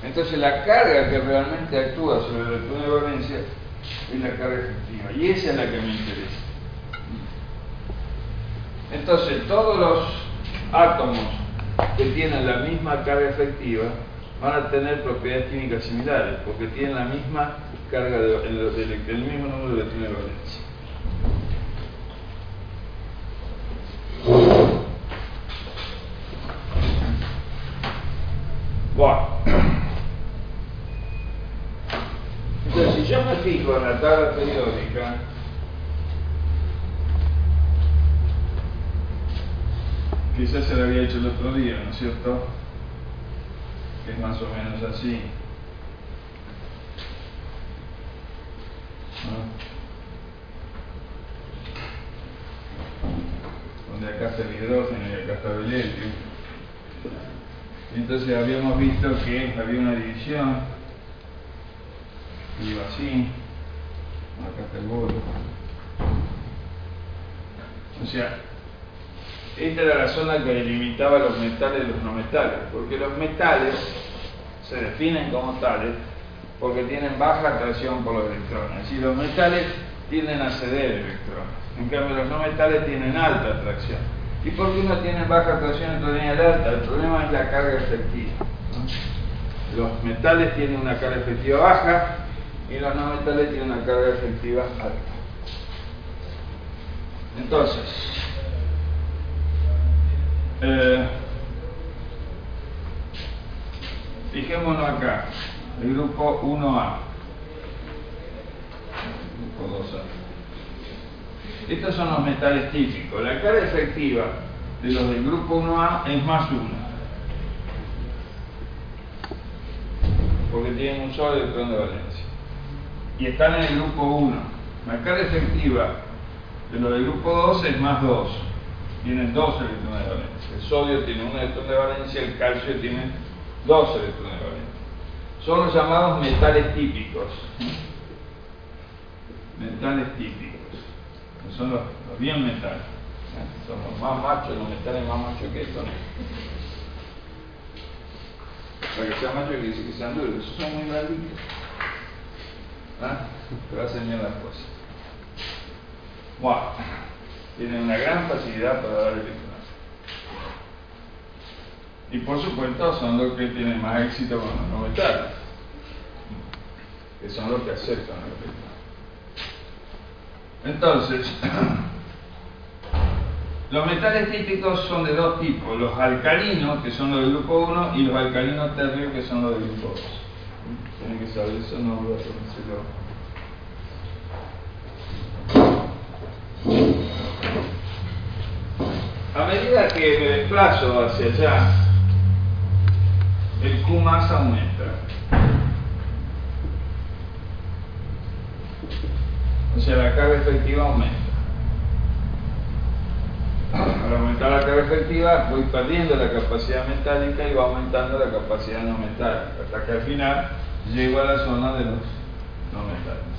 Entonces la carga que realmente actúa sobre el electrón de valencia es la carga efectiva y esa es la que me interesa. Entonces todos los átomos que tienen la misma carga efectiva van a tener propiedades químicas similares porque tienen la misma carga de, el, mismo número de electrones de valencia. Bueno. Entonces, si yo me fijo en la tabla periódica, quizás se la había hecho el otro día, ¿no es cierto? Que es más o menos así. Donde acá está el hidrógeno y acá está el helio. Entonces habíamos visto que había una división iba así, acá está el bolo. O sea, esta era la zona que delimitaba los metales de los no metales, porque los metales se definen como tales porque tienen baja atracción por los electrones. Y los metales tienden a ceder electrones. En cambio, los no metales tienen alta atracción. ¿Y por qué uno tiene baja atracción y otro tiene alta? El problema es la carga efectiva. Los metales tienen una carga efectiva baja y los no metales tienen una carga efectiva alta. Entonces, eh, fijémonos acá, el grupo 1A, grupo 2A. Estos son los metales típicos. La carga efectiva de los del grupo 1A es más 1. Porque tienen un solo electrón de valencia y están en el grupo 1. La carga efectiva de lo del grupo 2 es más 2. Tienen dos electrones de valencia. El sodio tiene un electrón de valencia, el calcio tiene dos electrones de valencia. Son los llamados metales típicos. Metales típicos. Son los, bien metales. Son los más machos, los metales más machos que estos. Para que sea macho que dice que sean duros, esos son muy blanditos. ¿Ah? Te va a enseñar las cosas. Wow. Tiene una gran facilidad para dar electrones. Y por supuesto son los que tienen más éxito con los no metales, que son los que aceptan el Entonces, *clears throat* los metales típicos son de dos tipos, los alcalinos, que son los del grupo 1, y los alcalinos térreos, que son los del grupo 2. Tienen que saber eso, no voy a A medida que me desplazo hacia allá, el Q más aumenta. O sea, la carga efectiva aumenta. Al aumentar la carga efectiva voy perdiendo la capacidad metálica y va aumentando la capacidad no metálica, hasta que al final llego a la zona de los no metálicos.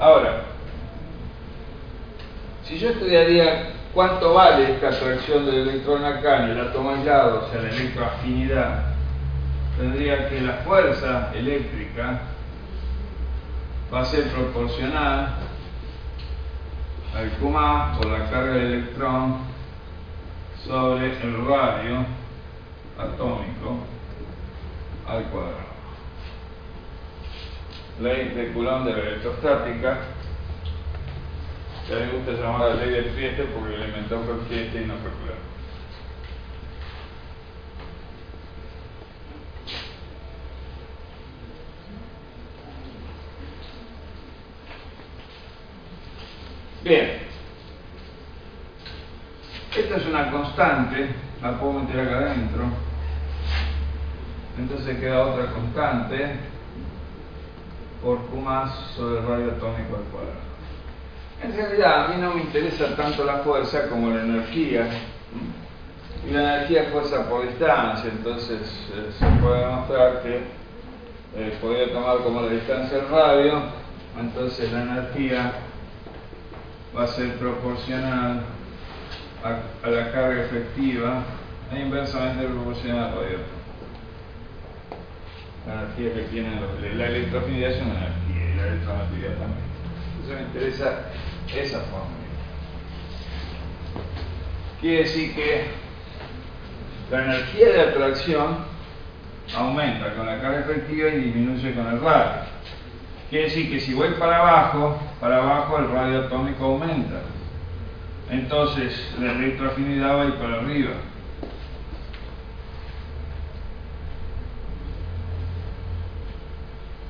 Ahora, si yo estudiaría cuánto vale esta atracción del electrón acá en el átomo aislado, o sea, la electroafinidad, tendría que la fuerza eléctrica va a ser proporcional al Q por la carga del electrón sobre el radio atómico al cuadrado. Ley de Coulomb de la electrostática que a mí me gusta llamar la ley del cliente porque el inventó fue cliente y no fue Coulomb. Bien. Esta es una constante, la puedo meter acá adentro. Entonces queda otra constante por Q más sobre el radio atómico al cuadrado. En realidad a mí no me interesa tanto la fuerza como la energía. Y la energía es fuerza por distancia, entonces eh, se puede demostrar que eh, podría tomar como la distancia del radio, entonces la energía va a ser proporcional a, la carga efectiva e inversamente proporcional al radio. La energía que tiene la electroafinidad es una energía y la electronegatividad también. Entonces me interesa esa forma. Quiere decir que la energía de atracción aumenta con la carga efectiva y disminuye con el radio. Quiere decir que si voy para abajo, para abajo el radio atómico aumenta. Entonces la electroafinidad va a ir para arriba.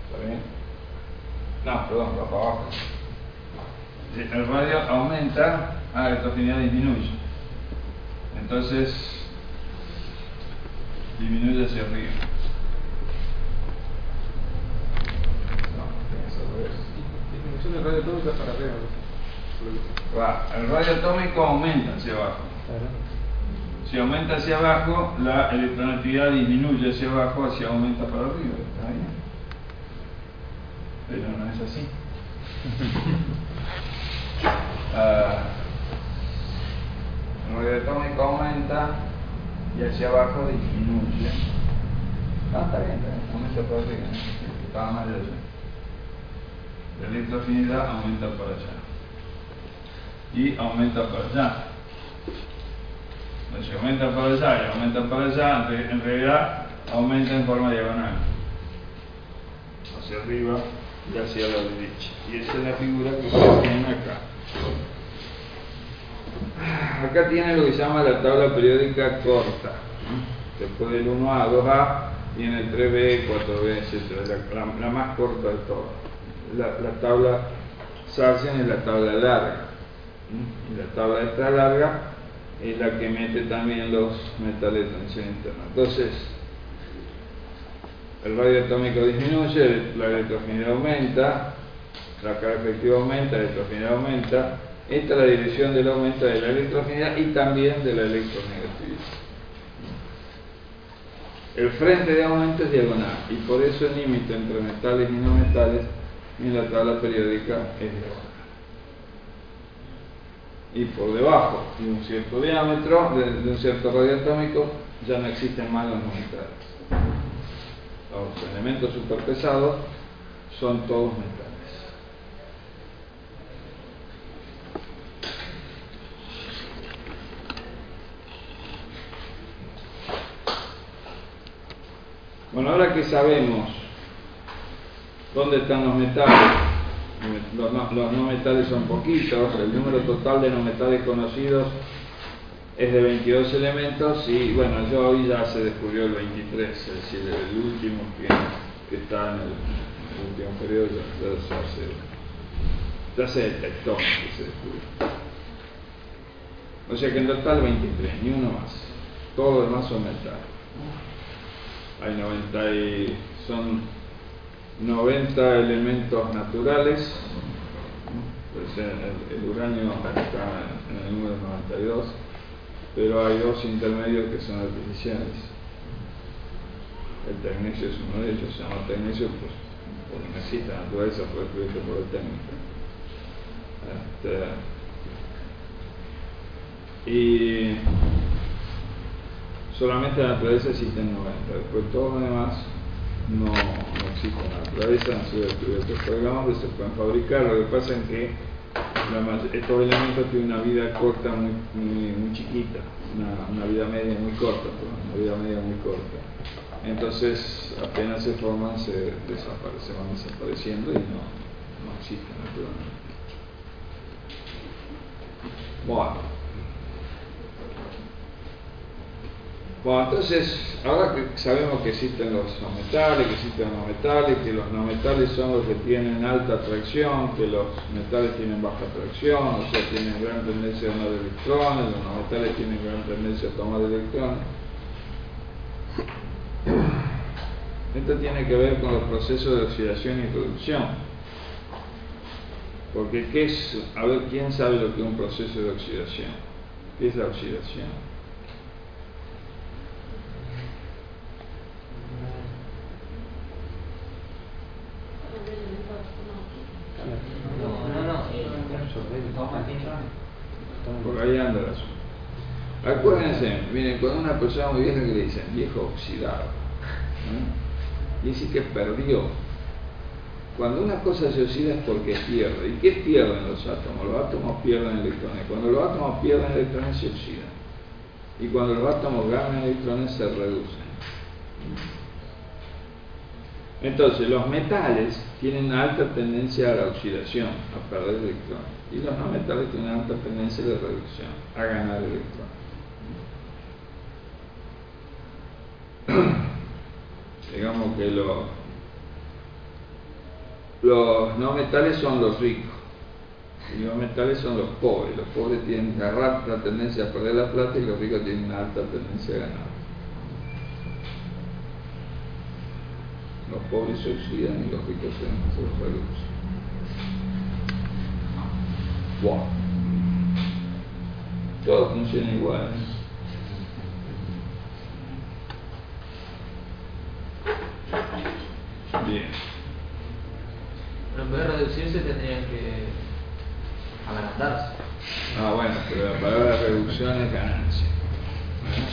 ¿Está bien? No, perdón, va para abajo. El radio aumenta, ah, la electroafinidad disminuye. Entonces disminuye hacia arriba. el radio atómico para arriba. El radio atómico aumenta hacia abajo. Si aumenta hacia abajo, la electronegatividad disminuye hacia abajo, hacia aumenta para arriba. ¿Está bien? Pero no es así. uh, *laughs* el radio atómico aumenta y hacia abajo disminuye. No, está bien, está bien. Aumenta para arriba. Estaba mal allá la electroafinidad aumenta para allá y aumenta para allá. Si aumenta para allá y aumenta para allá, en realidad aumenta en forma diagonal, hacia arriba y hacia la derecha. Y esa es la figura que ustedes tienen acá. Acá tiene lo que se llama la tabla periódica corta. Después del 1A, 2A, tiene 3B, 4B, etc. La, la más corta de todas la, tabla Sarsen es la tabla larga. La tabla extra larga es la que mete también los metales de tensión interna. Entonces, el radio atómico disminuye, la electroafinidad aumenta, la carga efectiva aumenta, la electroafinidad aumenta. Esta es la dirección del aumento de la electroafinidad y también de la electronegatividad. El frente de aumento es diagonal y por eso el límite entre metales y no metales y la tabla periódica es de Y por debajo de un cierto diámetro, de, un cierto radio atómico, ya no existen más los metales. los elementos superpesados son todos metales. Bueno, ahora que sabemos dónde están los metales, los no, los no metales son poquitos, el número total de no metales conocidos es de 22 elementos y bueno, yo hoy ya se descubrió el 23, es decir, el último que, está en el, el último periodo ya, ya, se, ya se detectó. O sea que en total 23, ni uno más. Todo lo demás son metales. Hay 90 y, son 90 elementos naturales. Pues el, el uranio está en el número 92 pero hay dos intermedios que son artificiales. El tecnecio es uno de ellos, se llama tecnecio pues, porque necesita naturaleza, fue escrito por el técnico. Este, y solamente la naturaleza existen 90, después todo lo demás no, no existe en la naturaleza, han sido descubiertos se pueden fabricar, lo que pasa es que estos elementos tienen una vida corta muy, muy, muy chiquita, una, vida media muy corta, una vida media muy corta. Entonces apenas se forman, se desaparecen, van desapareciendo y no, no existen naturalmente. Bueno. Bueno, entonces, ahora que sabemos que existen los metales, que existen los metales, que los no metales son los que tienen alta atracción, que los metales tienen baja atracción, o sea, tienen gran tendencia a donar electrones, los no metales tienen gran tendencia a tomar electrones. Esto tiene que ver con los procesos de oxidación y reducción. Porque, ¿qué es? A ver, ¿quién sabe lo que es un proceso de oxidación? ¿Qué es la oxidación? Por ahí anda el asunto. Acuérdense, miren, cuando una persona muy vieja que le dicen viejo oxidado, dice que perdió. Cuando una cosa se oxida es porque pierde. ¿Y qué pierden los átomos? Los átomos pierden electrones. Cuando los átomos pierden electrones se oxidan. Y cuando los átomos ganan electrones se reducen. Entonces, los metales tienen alta tendencia a la oxidación, a perder electrones, y los no metales tienen alta tendencia de reducción, a ganar electrones. *clears throat* Digamos que los, los no metales son los ricos, y los metales son los pobres. Los pobres tienen una alta tendencia a perder la plata y los ricos tienen una alta tendencia a ganar. Los pobres se oxidan y los ricos se, se reducen. Wow. Todo funciona igual. Bien. Pero en vez de reducirse tendrían que agrandarse. Ah, bueno, pero la palabra reducción es ganancia.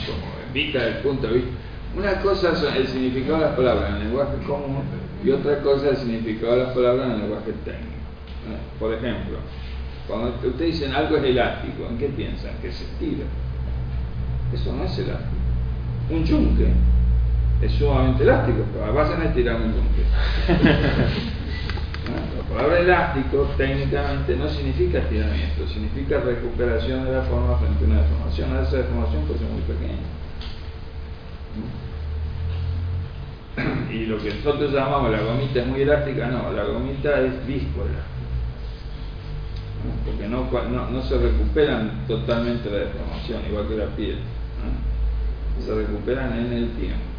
Como vista del punto de vista una cosa es el significado de las palabras en el lenguaje común y otra cosa es el significado de las palabras en el lenguaje técnico. Por ejemplo, cuando ustedes dicen algo es elástico, ¿en qué piensan? Que se estira. Eso no es elástico. Un yunque es sumamente elástico, pero vayan a estirar un yunque. La palabra elástico técnicamente no significa estiramiento, significa recuperación de la forma frente a una deformación. Esa deformación puede ser muy pequeña. Y lo que nosotros llamamos la gomita es muy elástica, no, la gomita es víscola. Porque no, no, no, se recuperan totalmente la deformación, igual que la piel. Se recuperan en el tiempo.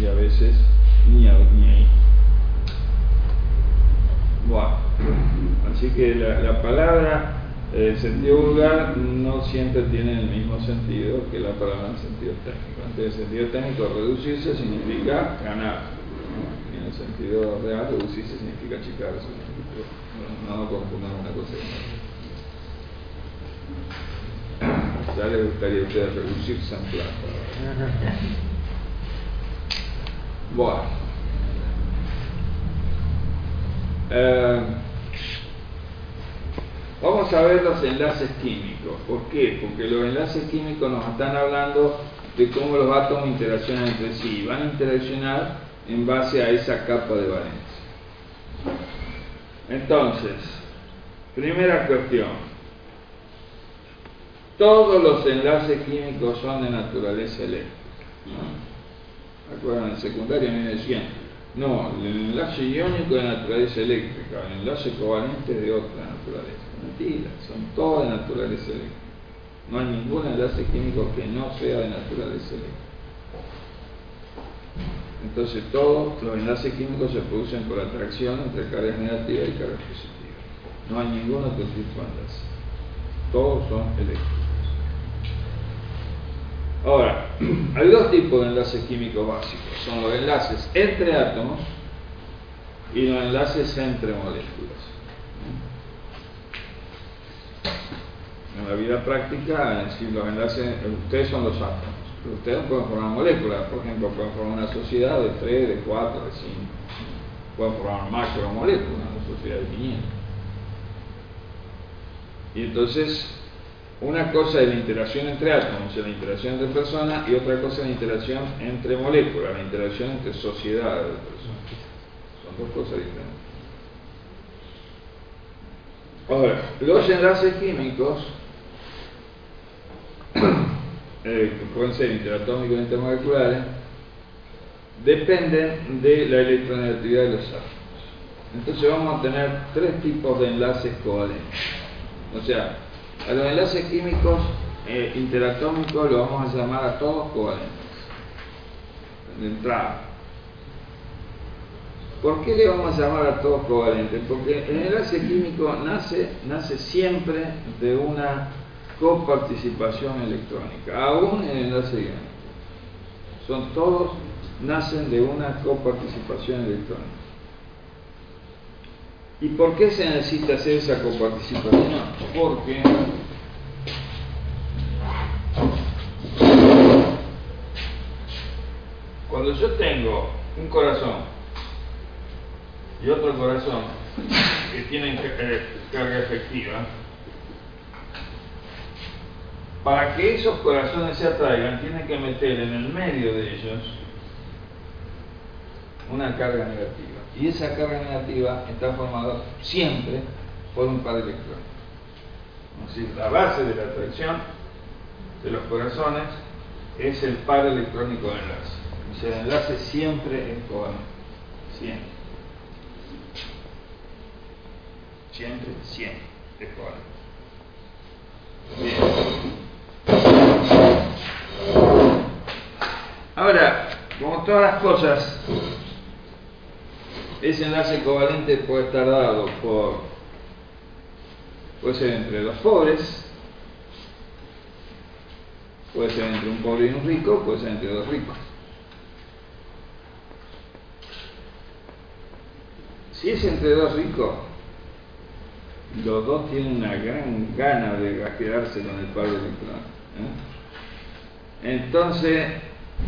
Y a veces ni, a, ni ahí. Bueno, así que la, la palabra el sentido vulgar no siempre tiene el mismo sentido que la palabra en sentido técnico. En el sentido técnico, reducirse significa ganar. En el sentido real, reducirse significa achicarse. No, no confundamos una cosa con otra. Ya le gustaría a ustedes reducirse en plata. *laughs* Bueno. Eh, vamos a ver los enlaces químicos. ¿Por qué? Porque los enlaces químicos nos están hablando de cómo los átomos interaccionan entre sí. Van a interaccionar en base a esa capa de valencia. Entonces, primera cuestión. Todos los enlaces químicos son de naturaleza eléctrica. ¿Acuerdan? En secundaria me decían, no, el enlace iónico de naturaleza eléctrica, el enlace covalente es de otra naturaleza. Mentira, son todos de naturaleza eléctrica. No hay ningún enlace químico que no sea de naturaleza eléctrica. Entonces todos los enlaces químicos se producen por atracción entre cargas negativas y cargas positivas. No hay ningún otro tipo de enlace. Todos son eléctricos. Ahora, *clears throat* hay dos tipos de enlaces químicos básicos. Son los enlaces entre átomos y los enlaces entre moléculas. En la vida práctica, si los enlaces, ustedes son los átomos, pero ustedes pueden formar moléculas, por ejemplo, pueden formar una sociedad de 3, de 4, de 5, pueden formar macromoléculas, una sociedad de 500. Y entonces, una cosa es la interacción entre átomos, la interacción entre personas, y otra cosa es la interacción entre moléculas, la interacción entre sociedades de personas. Son dos cosas diferentes. Ahora, los enlaces químicos, *coughs* eh, que pueden ser interatómicos e intermoleculares, dependen de la electronegatividad de los átomos. Entonces vamos a tener tres tipos de enlaces covalentes. O sea, a los enlaces químicos eh, interatómicos los vamos a llamar a todos covalentes. De entrada. ¿Por qué le vamos a llamar a todos covalentes? Porque el enlace químico nace, nace siempre de una coparticipación electrónica, aún en el enlace iónico. Son todos, nacen de una coparticipación electrónica. ¿Y por qué se necesita hacer esa coparticipación? Porque yo tengo un corazón y otro corazón que tienen carga efectiva, para que esos corazones se atraigan, tienen que meter en el medio de ellos una carga negativa. Y esa carga negativa está formada siempre por un par electrónico. Es decir, la base de la atracción de los corazones es el par electrónico de enlace. El enlace siempre es covalente. Siempre. Siempre, siempre es. Bien. Ahora, como todas las cosas, ese enlace covalente puede estar dado por, puede ser entre dos pobres, puede ser entre un pobre y un rico, puede ser entre dos ricos. Si es entre dos ricos, los dos tienen una gran gana de quedarse con el par electrónico. ¿eh? Entonces,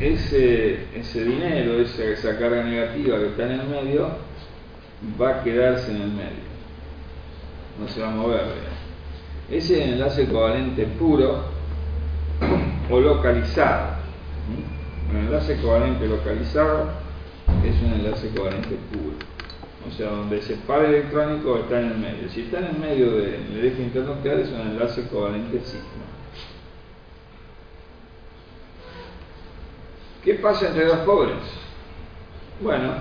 ese, ese dinero, esa, esa, carga negativa que está en el medio, va a quedarse en el medio. No se va a mover. Ese enlace covalente puro *clears throat* o localizado. Un enlace covalente localizado es un enlace covalente puro. O sea, donde ese par electrónico está en el medio. Si está en el medio del eje internuclear es un enlace covalente sigma. ¿Qué pasa entre dos pobres? Bueno,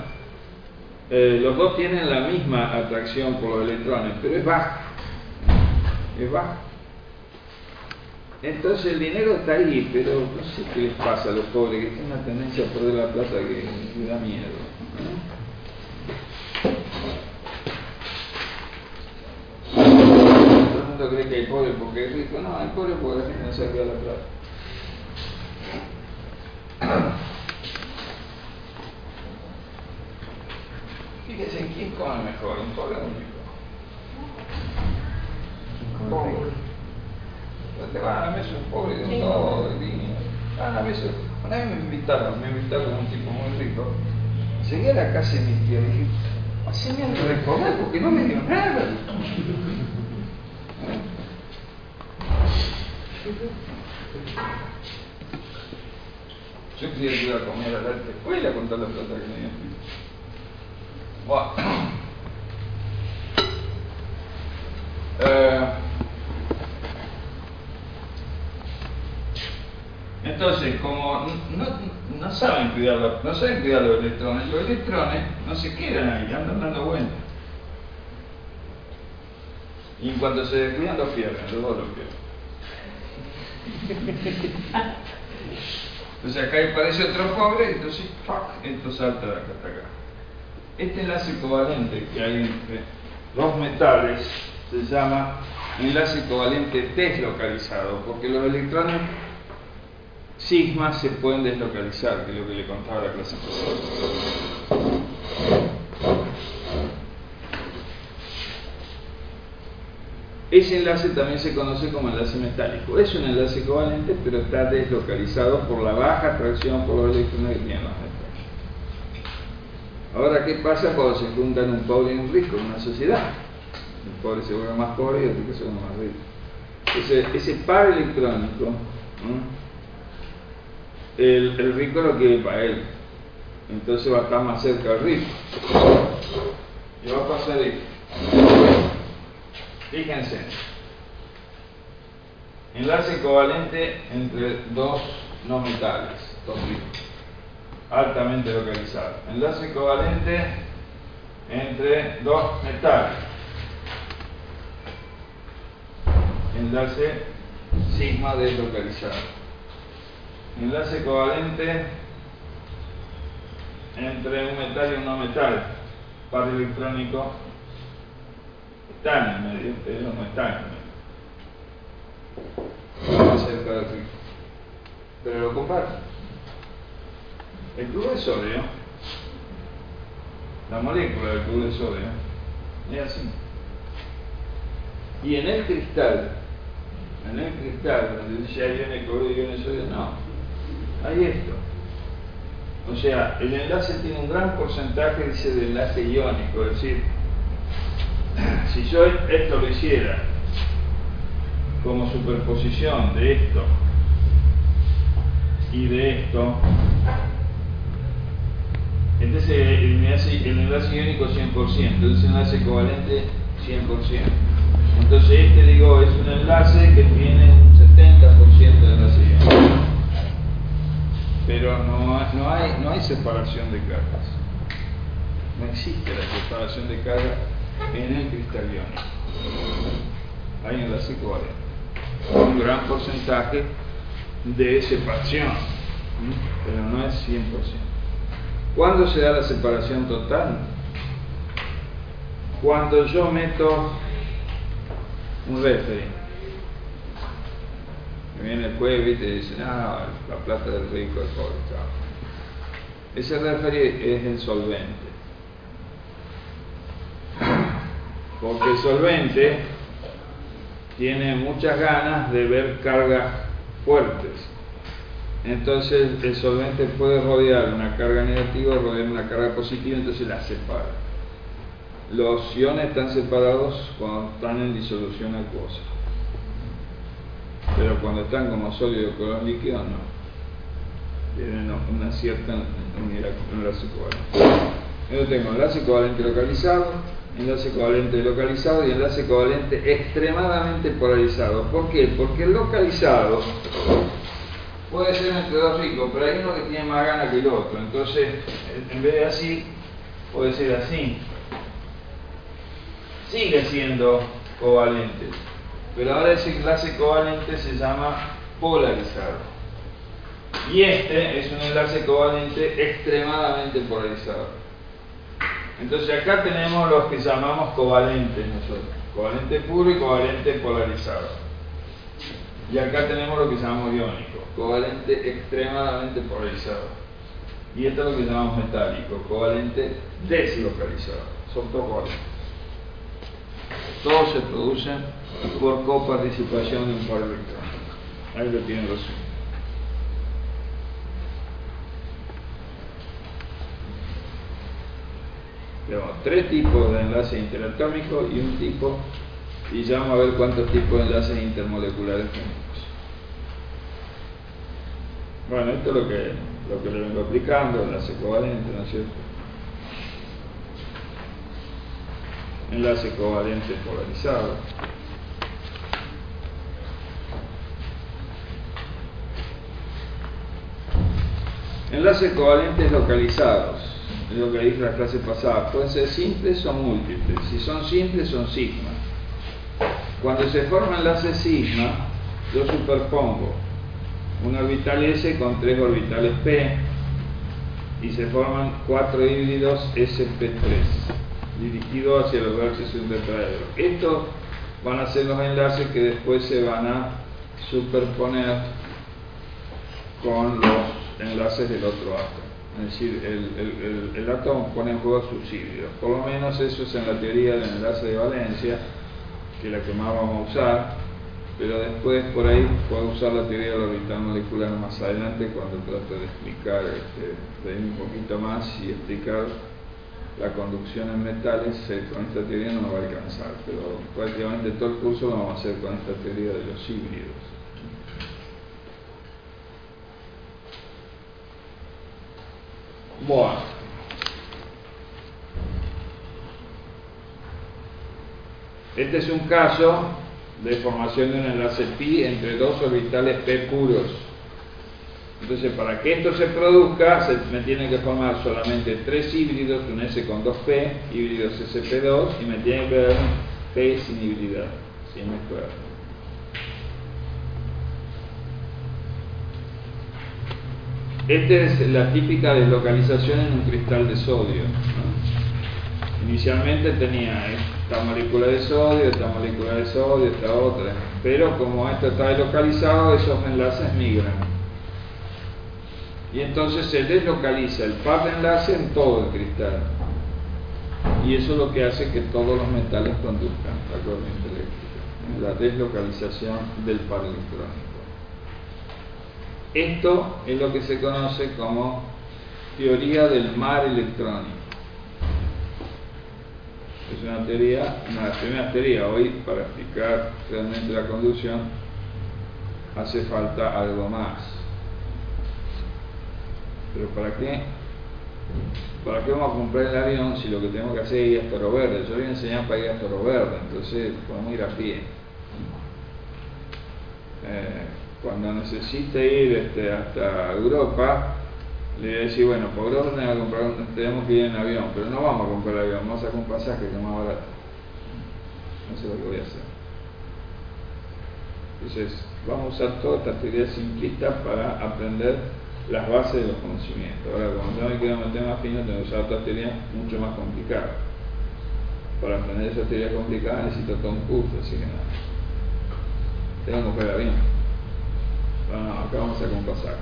eh, los dos tienen la misma atracción por los electrones, pero es baja. Es baja. Entonces el dinero está ahí, pero no sé qué les pasa a los pobres que tienen una tendencia a perder la plata que, da miedo. El mundo cree que hay pobre porque es rico. No, hay pobre porque no se la plata. *coughs* Fíjense en quién come mejor, un pobre o un rico. Un pobre. Te van a mesa un pobre de todo, de línea. Van a. Una vez me invitaron, me invitaron a un tipo muy rico Llegué a la casa de mi tío y dije, haceme algo de comer porque no me dio nada. Yo quería ir a comer a la escuela con toda la plata que me dio. Buah. Eh, entonces, como no, saben cuidar los, no saben cuidar los electrones, los electrones no se quedan ahí, andan dando vueltas. Y en cuanto se descuidan los pierden, los dos los pierden. *laughs* Entonces acá aparece otro pobre, entonces esto salta de acá hasta acá. Este enlace covalente que hay entre dos metales se llama enlace covalente deslocalizado, porque los electrones sigma se pueden deslocalizar, que es lo que le contaba la clase pasada. Ese enlace también se conoce como enlace metálico. Es un enlace covalente, pero está deslocalizado por la baja atracción por los electrones que tienen los metales. Ahora, ¿qué pasa cuando se juntan un pobre y un rico en una sociedad? El pobre se vuelve más pobre y el rico se vuelve más rico. Ese, ese par electrónico, el, rico lo quiere para él. Entonces va a estar más cerca del rico. Y va a pasar esto. Fíjense. Enlace covalente entre dos no metales, altamente localizado. Enlace covalente entre dos metales. Enlace sigma deslocalizado enlace covalente entre un metal y un no metal, par electrónico, está en medio, pero no está en medio. cerca del rico. Pero lo comparten. El cloruro de sodio, la molécula del cloruro de sodio, es así. Y en el cristal, en el cristal, donde dice ahí viene cloruro y viene sodio, no hay esto. O sea, el enlace tiene un gran porcentaje, dice, de enlace iónico, es decir, *clears throat* si yo esto lo hiciera como superposición de esto y de esto, entonces el enlace, el enlace iónico 100%, entonces el enlace covalente 100%. Entonces este, digo, es un enlace que tiene un 70% de enlace iónico pero no, no, hay, no hay separación de cargas. No existe la separación de carga en el cristal iónico. Hay enlace covalente. Un gran porcentaje de separación, pero no es 100%. ¿Cuándo se da la separación total? Cuando yo meto un referee viene el juez y te dice, no, la plata del rico, el pobre. Ese referee es el solvente. Porque el solvente tiene muchas ganas de ver cargas fuertes. Entonces el solvente puede rodear una carga negativa, rodear una carga positiva, entonces la separa. Los iones están separados cuando están en disolución acuosa pero cuando están como sólido con líquido no. Tienen una cierta unidad enlace covalente. Yo tengo enlace covalente localizado, enlace covalente localizado y enlace covalente extremadamente polarizado. ¿Por qué? Porque el localizado puede ser entre dos ricos, pero hay uno que tiene más ganas que el otro. Entonces, en vez de así, puede ser así. Sigue siendo covalente pero ahora ese enlace covalente se llama polarizado. Y este es un enlace covalente extremadamente polarizado. Entonces acá tenemos los que llamamos covalentes nosotros, covalente puro y covalente polarizado. Y acá tenemos lo que llamamos iónico, covalente extremadamente polarizado. Y esto es lo que llamamos metálico, covalente deslocalizado. Son todos covalentes. Todos se producen por coparticipación de un par electrónico. Ahí lo tienen los Tenemos tres tipos de enlaces interatómicos y un tipo, y ya vamos a ver cuántos tipos de enlaces intermoleculares tenemos. Bueno, esto es lo que, lo que le vengo aplicando, enlace covalente, ¿no es cierto? Enlace covalente polarizado. Enlaces covalentes localizados, lo que dije la clase pasada, pueden ser simples o múltiples. Si son simples, son sigma. Cuando se forma enlace sigma, yo superpongo un orbital S con tres orbitales P y se forman cuatro híbridos sp3 dirigidos hacia los vértices de un tetraedro. Estos van a ser los enlaces que después se van a superponer con los enlaces del otro átomo. Es decir, el, el, átomo pone en juego sus híbridos. Por lo menos eso es en la teoría del enlace de valencia, que es la que más vamos a usar pero después por ahí puedo usar la teoría de la orbital molecular más adelante cuando trate de explicar, este, de ir un poquito más y explicar la conducción en metales, eh, con esta teoría no me va a alcanzar, pero prácticamente todo el curso lo vamos a hacer con esta teoría de los híbridos. Bueno. Este es un caso de formación de un enlace pi entre dos orbitales p puros. Entonces, para que esto se produzca, se me tienen que formar solamente tres híbridos, un S con 2P, híbridos SP2, y me tienen que dar un P sin hibridad, sin mezclar. Esta es la típica deslocalización en un cristal de sodio. Inicialmente tenía esta molécula de sodio, esta molécula de sodio, esta otra, pero como esto está localizado, esos enlaces migran. Y entonces se deslocaliza el par de enlace en todo el cristal. Y eso es lo que hace que todos los metales conduzcan la corriente eléctrica, la deslocalización del par electrónico. Esto es lo que se conoce como teoría del mar electrónico es una teoría, una de las primeras teorías. Hoy, para explicar realmente la conducción, hace falta algo más. Pero ¿para qué? ¿Para qué vamos a comprar el avión si lo que tenemos que hacer es ir a Toro Verde? Yo voy a enseñar para ir a Toro Verde, entonces podemos ir a pie. Eh, cuando necesite ir este, hasta Europa, le voy a decir, bueno, por orden a comprar, tenemos que ir en avión, pero no vamos a comprar avión, vamos a un pasaje que es más barato. No sé lo que voy a hacer. Entonces, vamos a usar todas estas teorías simplistas para aprender las bases de los conocimientos. Ahora, cuando yo me quiero meter más fino, tengo que usar otras teorías mucho más complicadas. Para aprender esas teorías complicadas necesito todo un curso, así que nada. Tengo que comprar avión. Bueno, acá vamos a un pasaje.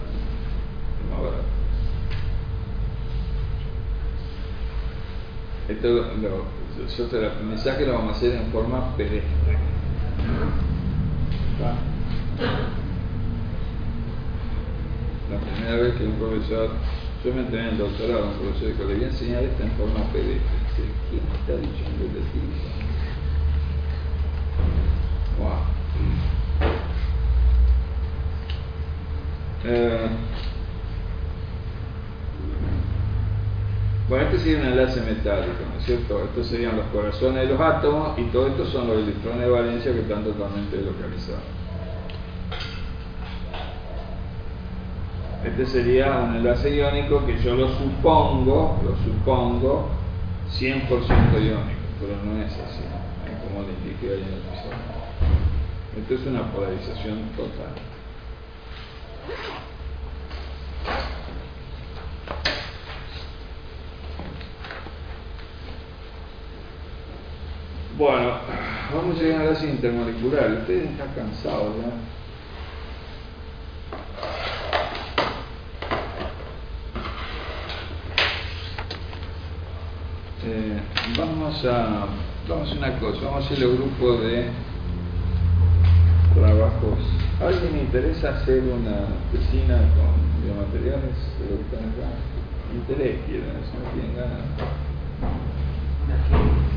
Es. Esto lo, el mensaje lo vamos a hacer en forma pedestre. La primera vez que un profesor, yo me entré en el doctorado, un profesor dijo, le voy a enseñar esto en forma pedestre. ¿Quién está diciendo de ti? Wow. Eh, Bueno, este sería un enlace metálico, ¿no es cierto? Estos serían los corazones de los átomos y todo esto son los electrones de valencia que están totalmente localizados. Este sería un enlace iónico que yo lo supongo, lo supongo 100% iónico, pero no es así, como le indiqué ahí en el episodio. Esto es una polarización total. Bueno, vamos a llegar a la intermolecular. Ustedes están cansados ya. Eh, vamos a vamos a una cosa, vamos a hacer el grupo de trabajos. ¿A alguien le interesa hacer una piscina con biomateriales de lo que están acá? Interés quieren, si no tienen ganas.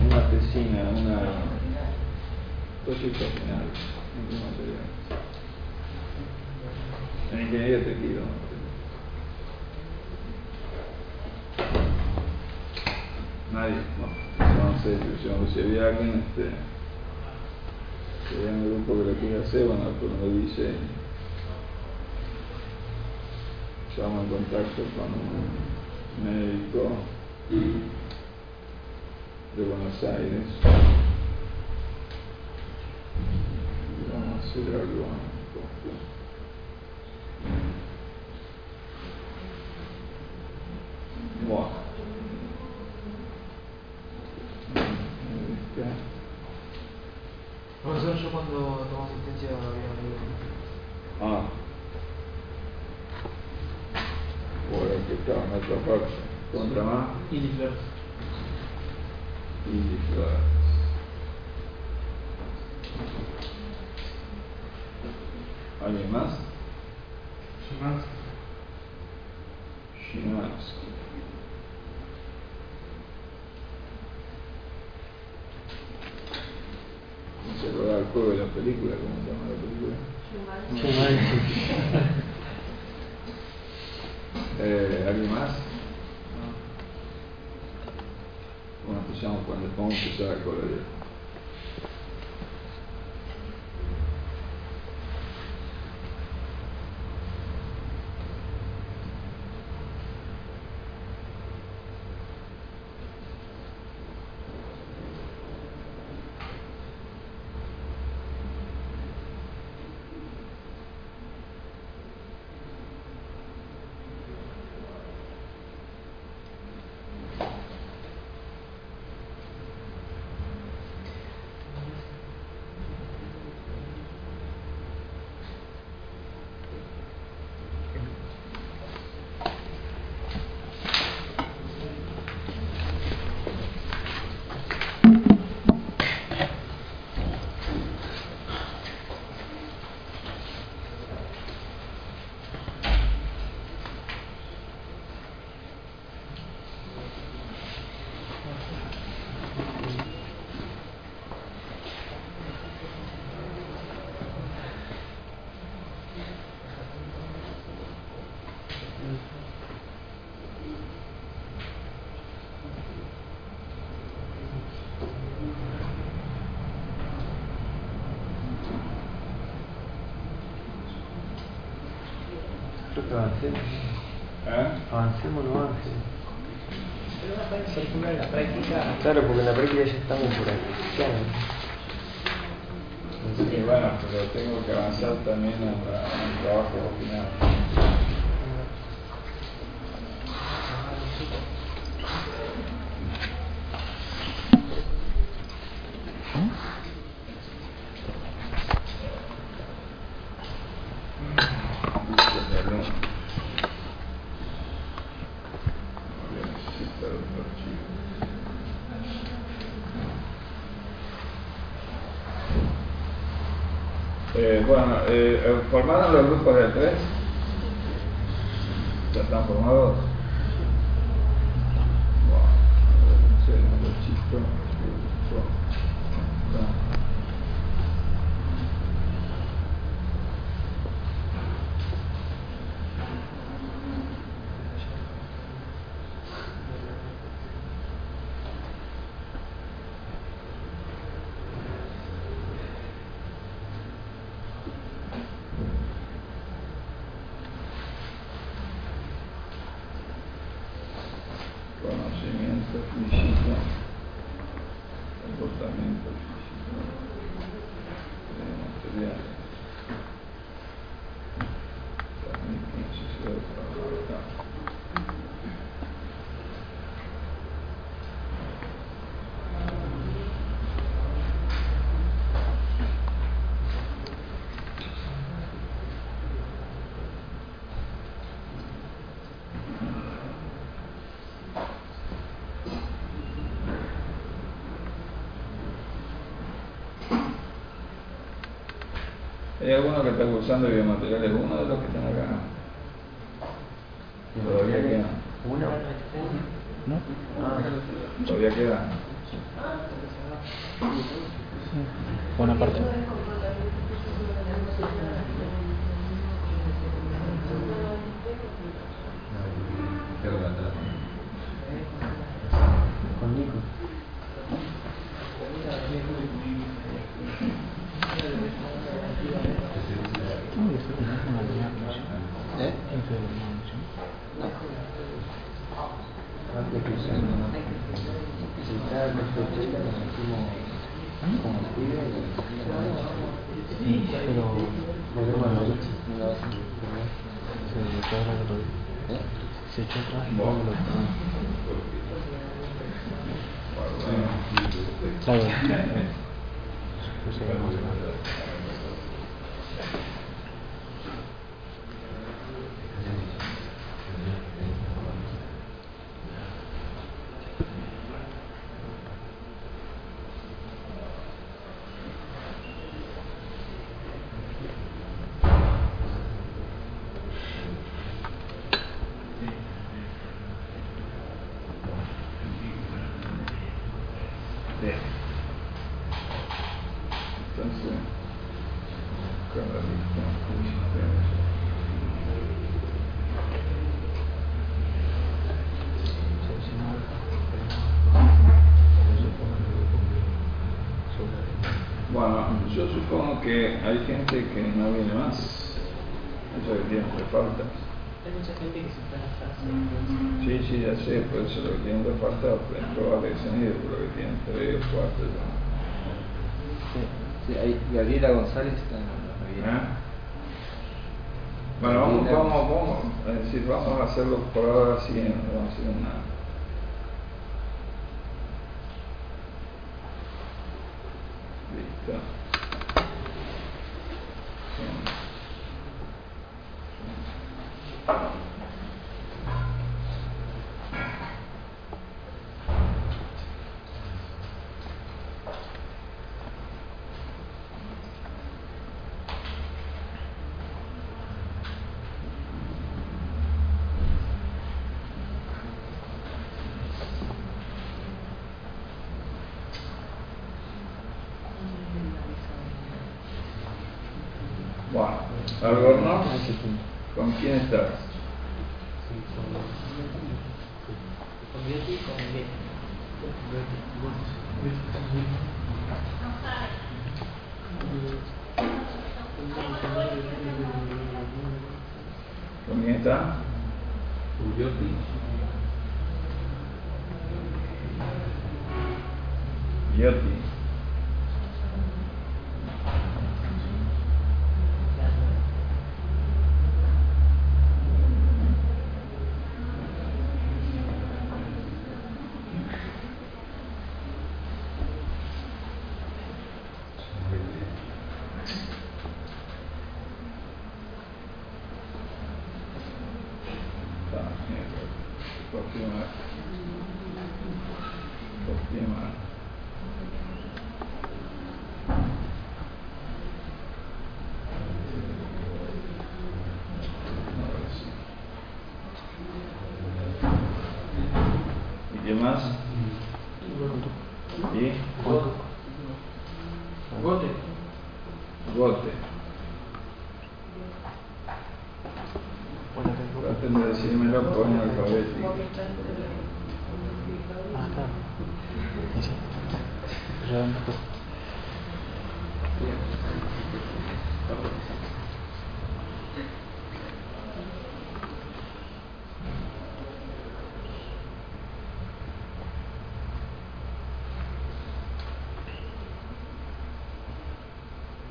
Una tesina, una proyecto final. ¿En qué material? En ingeniería tejido. Nadie, no. No sé, yo no si había alguien, este, había un grupo que quiere hacer, bueno, pero no dice, llamo en contacto con un médico de Buenos Aires. Vamos a hacer algo en conjunto. Bueno. Este, Profesor, yo cuando Ah. Bueno, que estaba en otra parte. ¿Contra más? ¿Alguien más? Szymanski. No se acuerda el juego de la película, ¿cómo se? *laughs* Eh, ¿Alguien más? Bueno, empezamos cuando vamos a empezar a avancemos. ¿Eh? Avancemos, no avancemos. Pero una parte circular en la práctica. Claro, porque en la práctica ya estamos por ahí. Claro. Y bueno, pero tengo que avanzar también el trabajo final. Dice el alumno. Voy a necesitar otro archivo. Eh, eh, ¿formaron los grupos de tres? ¿Ya están formados? agua, que está cursando biomateriales supongo que hay gente que no viene más. Eso que tiene de falta. Hay mucha gente que se está. Sí, sí, ya sé, por eso lo que tienen de falta es probable que se han ido, por lo que tienen tres o cuatro ya. Sí, ahí Gabriela González está en la. ¿Eh? Bueno, vamos, vamos, vamos, es decir, vamos a hacerlo por ahora así, no vamos a hacer nada. Listo. Bueno, Albornoz, ¿con quién estás? Con Beauty y con Betty. ¿Con quién está? Yoti. Tá, miércoles. Confirmar. Confirmar. Ahora sí. ¿Y qué más? ¿Y? Gote. Gote. Traten de decírmelo por orden alfabético. Ah, claro. Y sí. Ya un poco.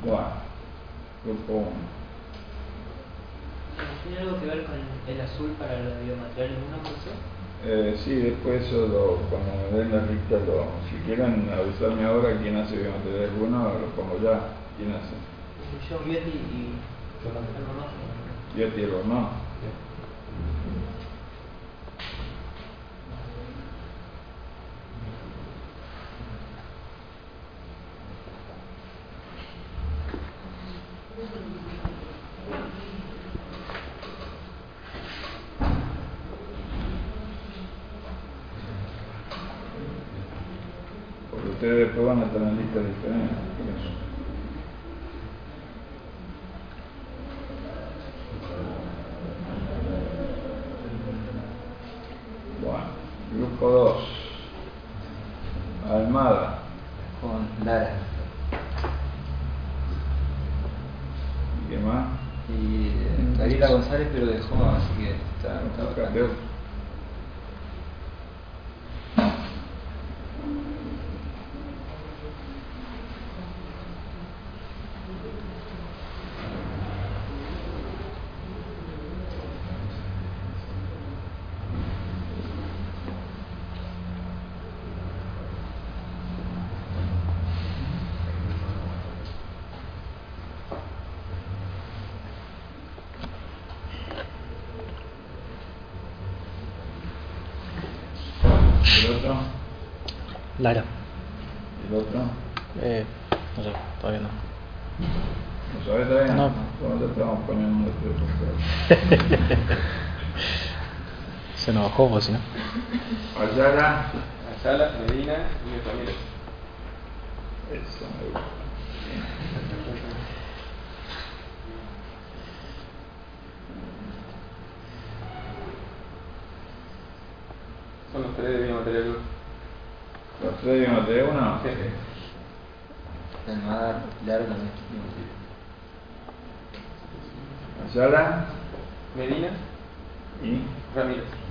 Bueno, 1. ¿Tiene algo que ver con el azul para los biomateriales 1 por eso? Eh, sí, después eso lo, cuando me den la lista, lo, si quieren avisarme ahora quién hace biomaterial alguno, lo pongo ya. ¿Quién hace? Yo, Beauty y Albornoz. Yo tiro, ¿no? ustedes Almada. Con Lara. ¿Y qué más? Y eh, Gabriela González, pero dejó, así que está, está bastante. Creo- ¿El otro? Lara. ¿El otro? Eh, no sé, todavía no. ¿No sabes todavía? No. Bueno, te estamos poniendo este papel. *laughs* Se nos bajó, o si no. Ayala. Ayala, Medina y Ramírez. Eso me gusta. Son los tres de biomaterial luz. ¿Los tres de uno de uno? Sí. Almada, Lara también. Ayala Medina, y Ramírez.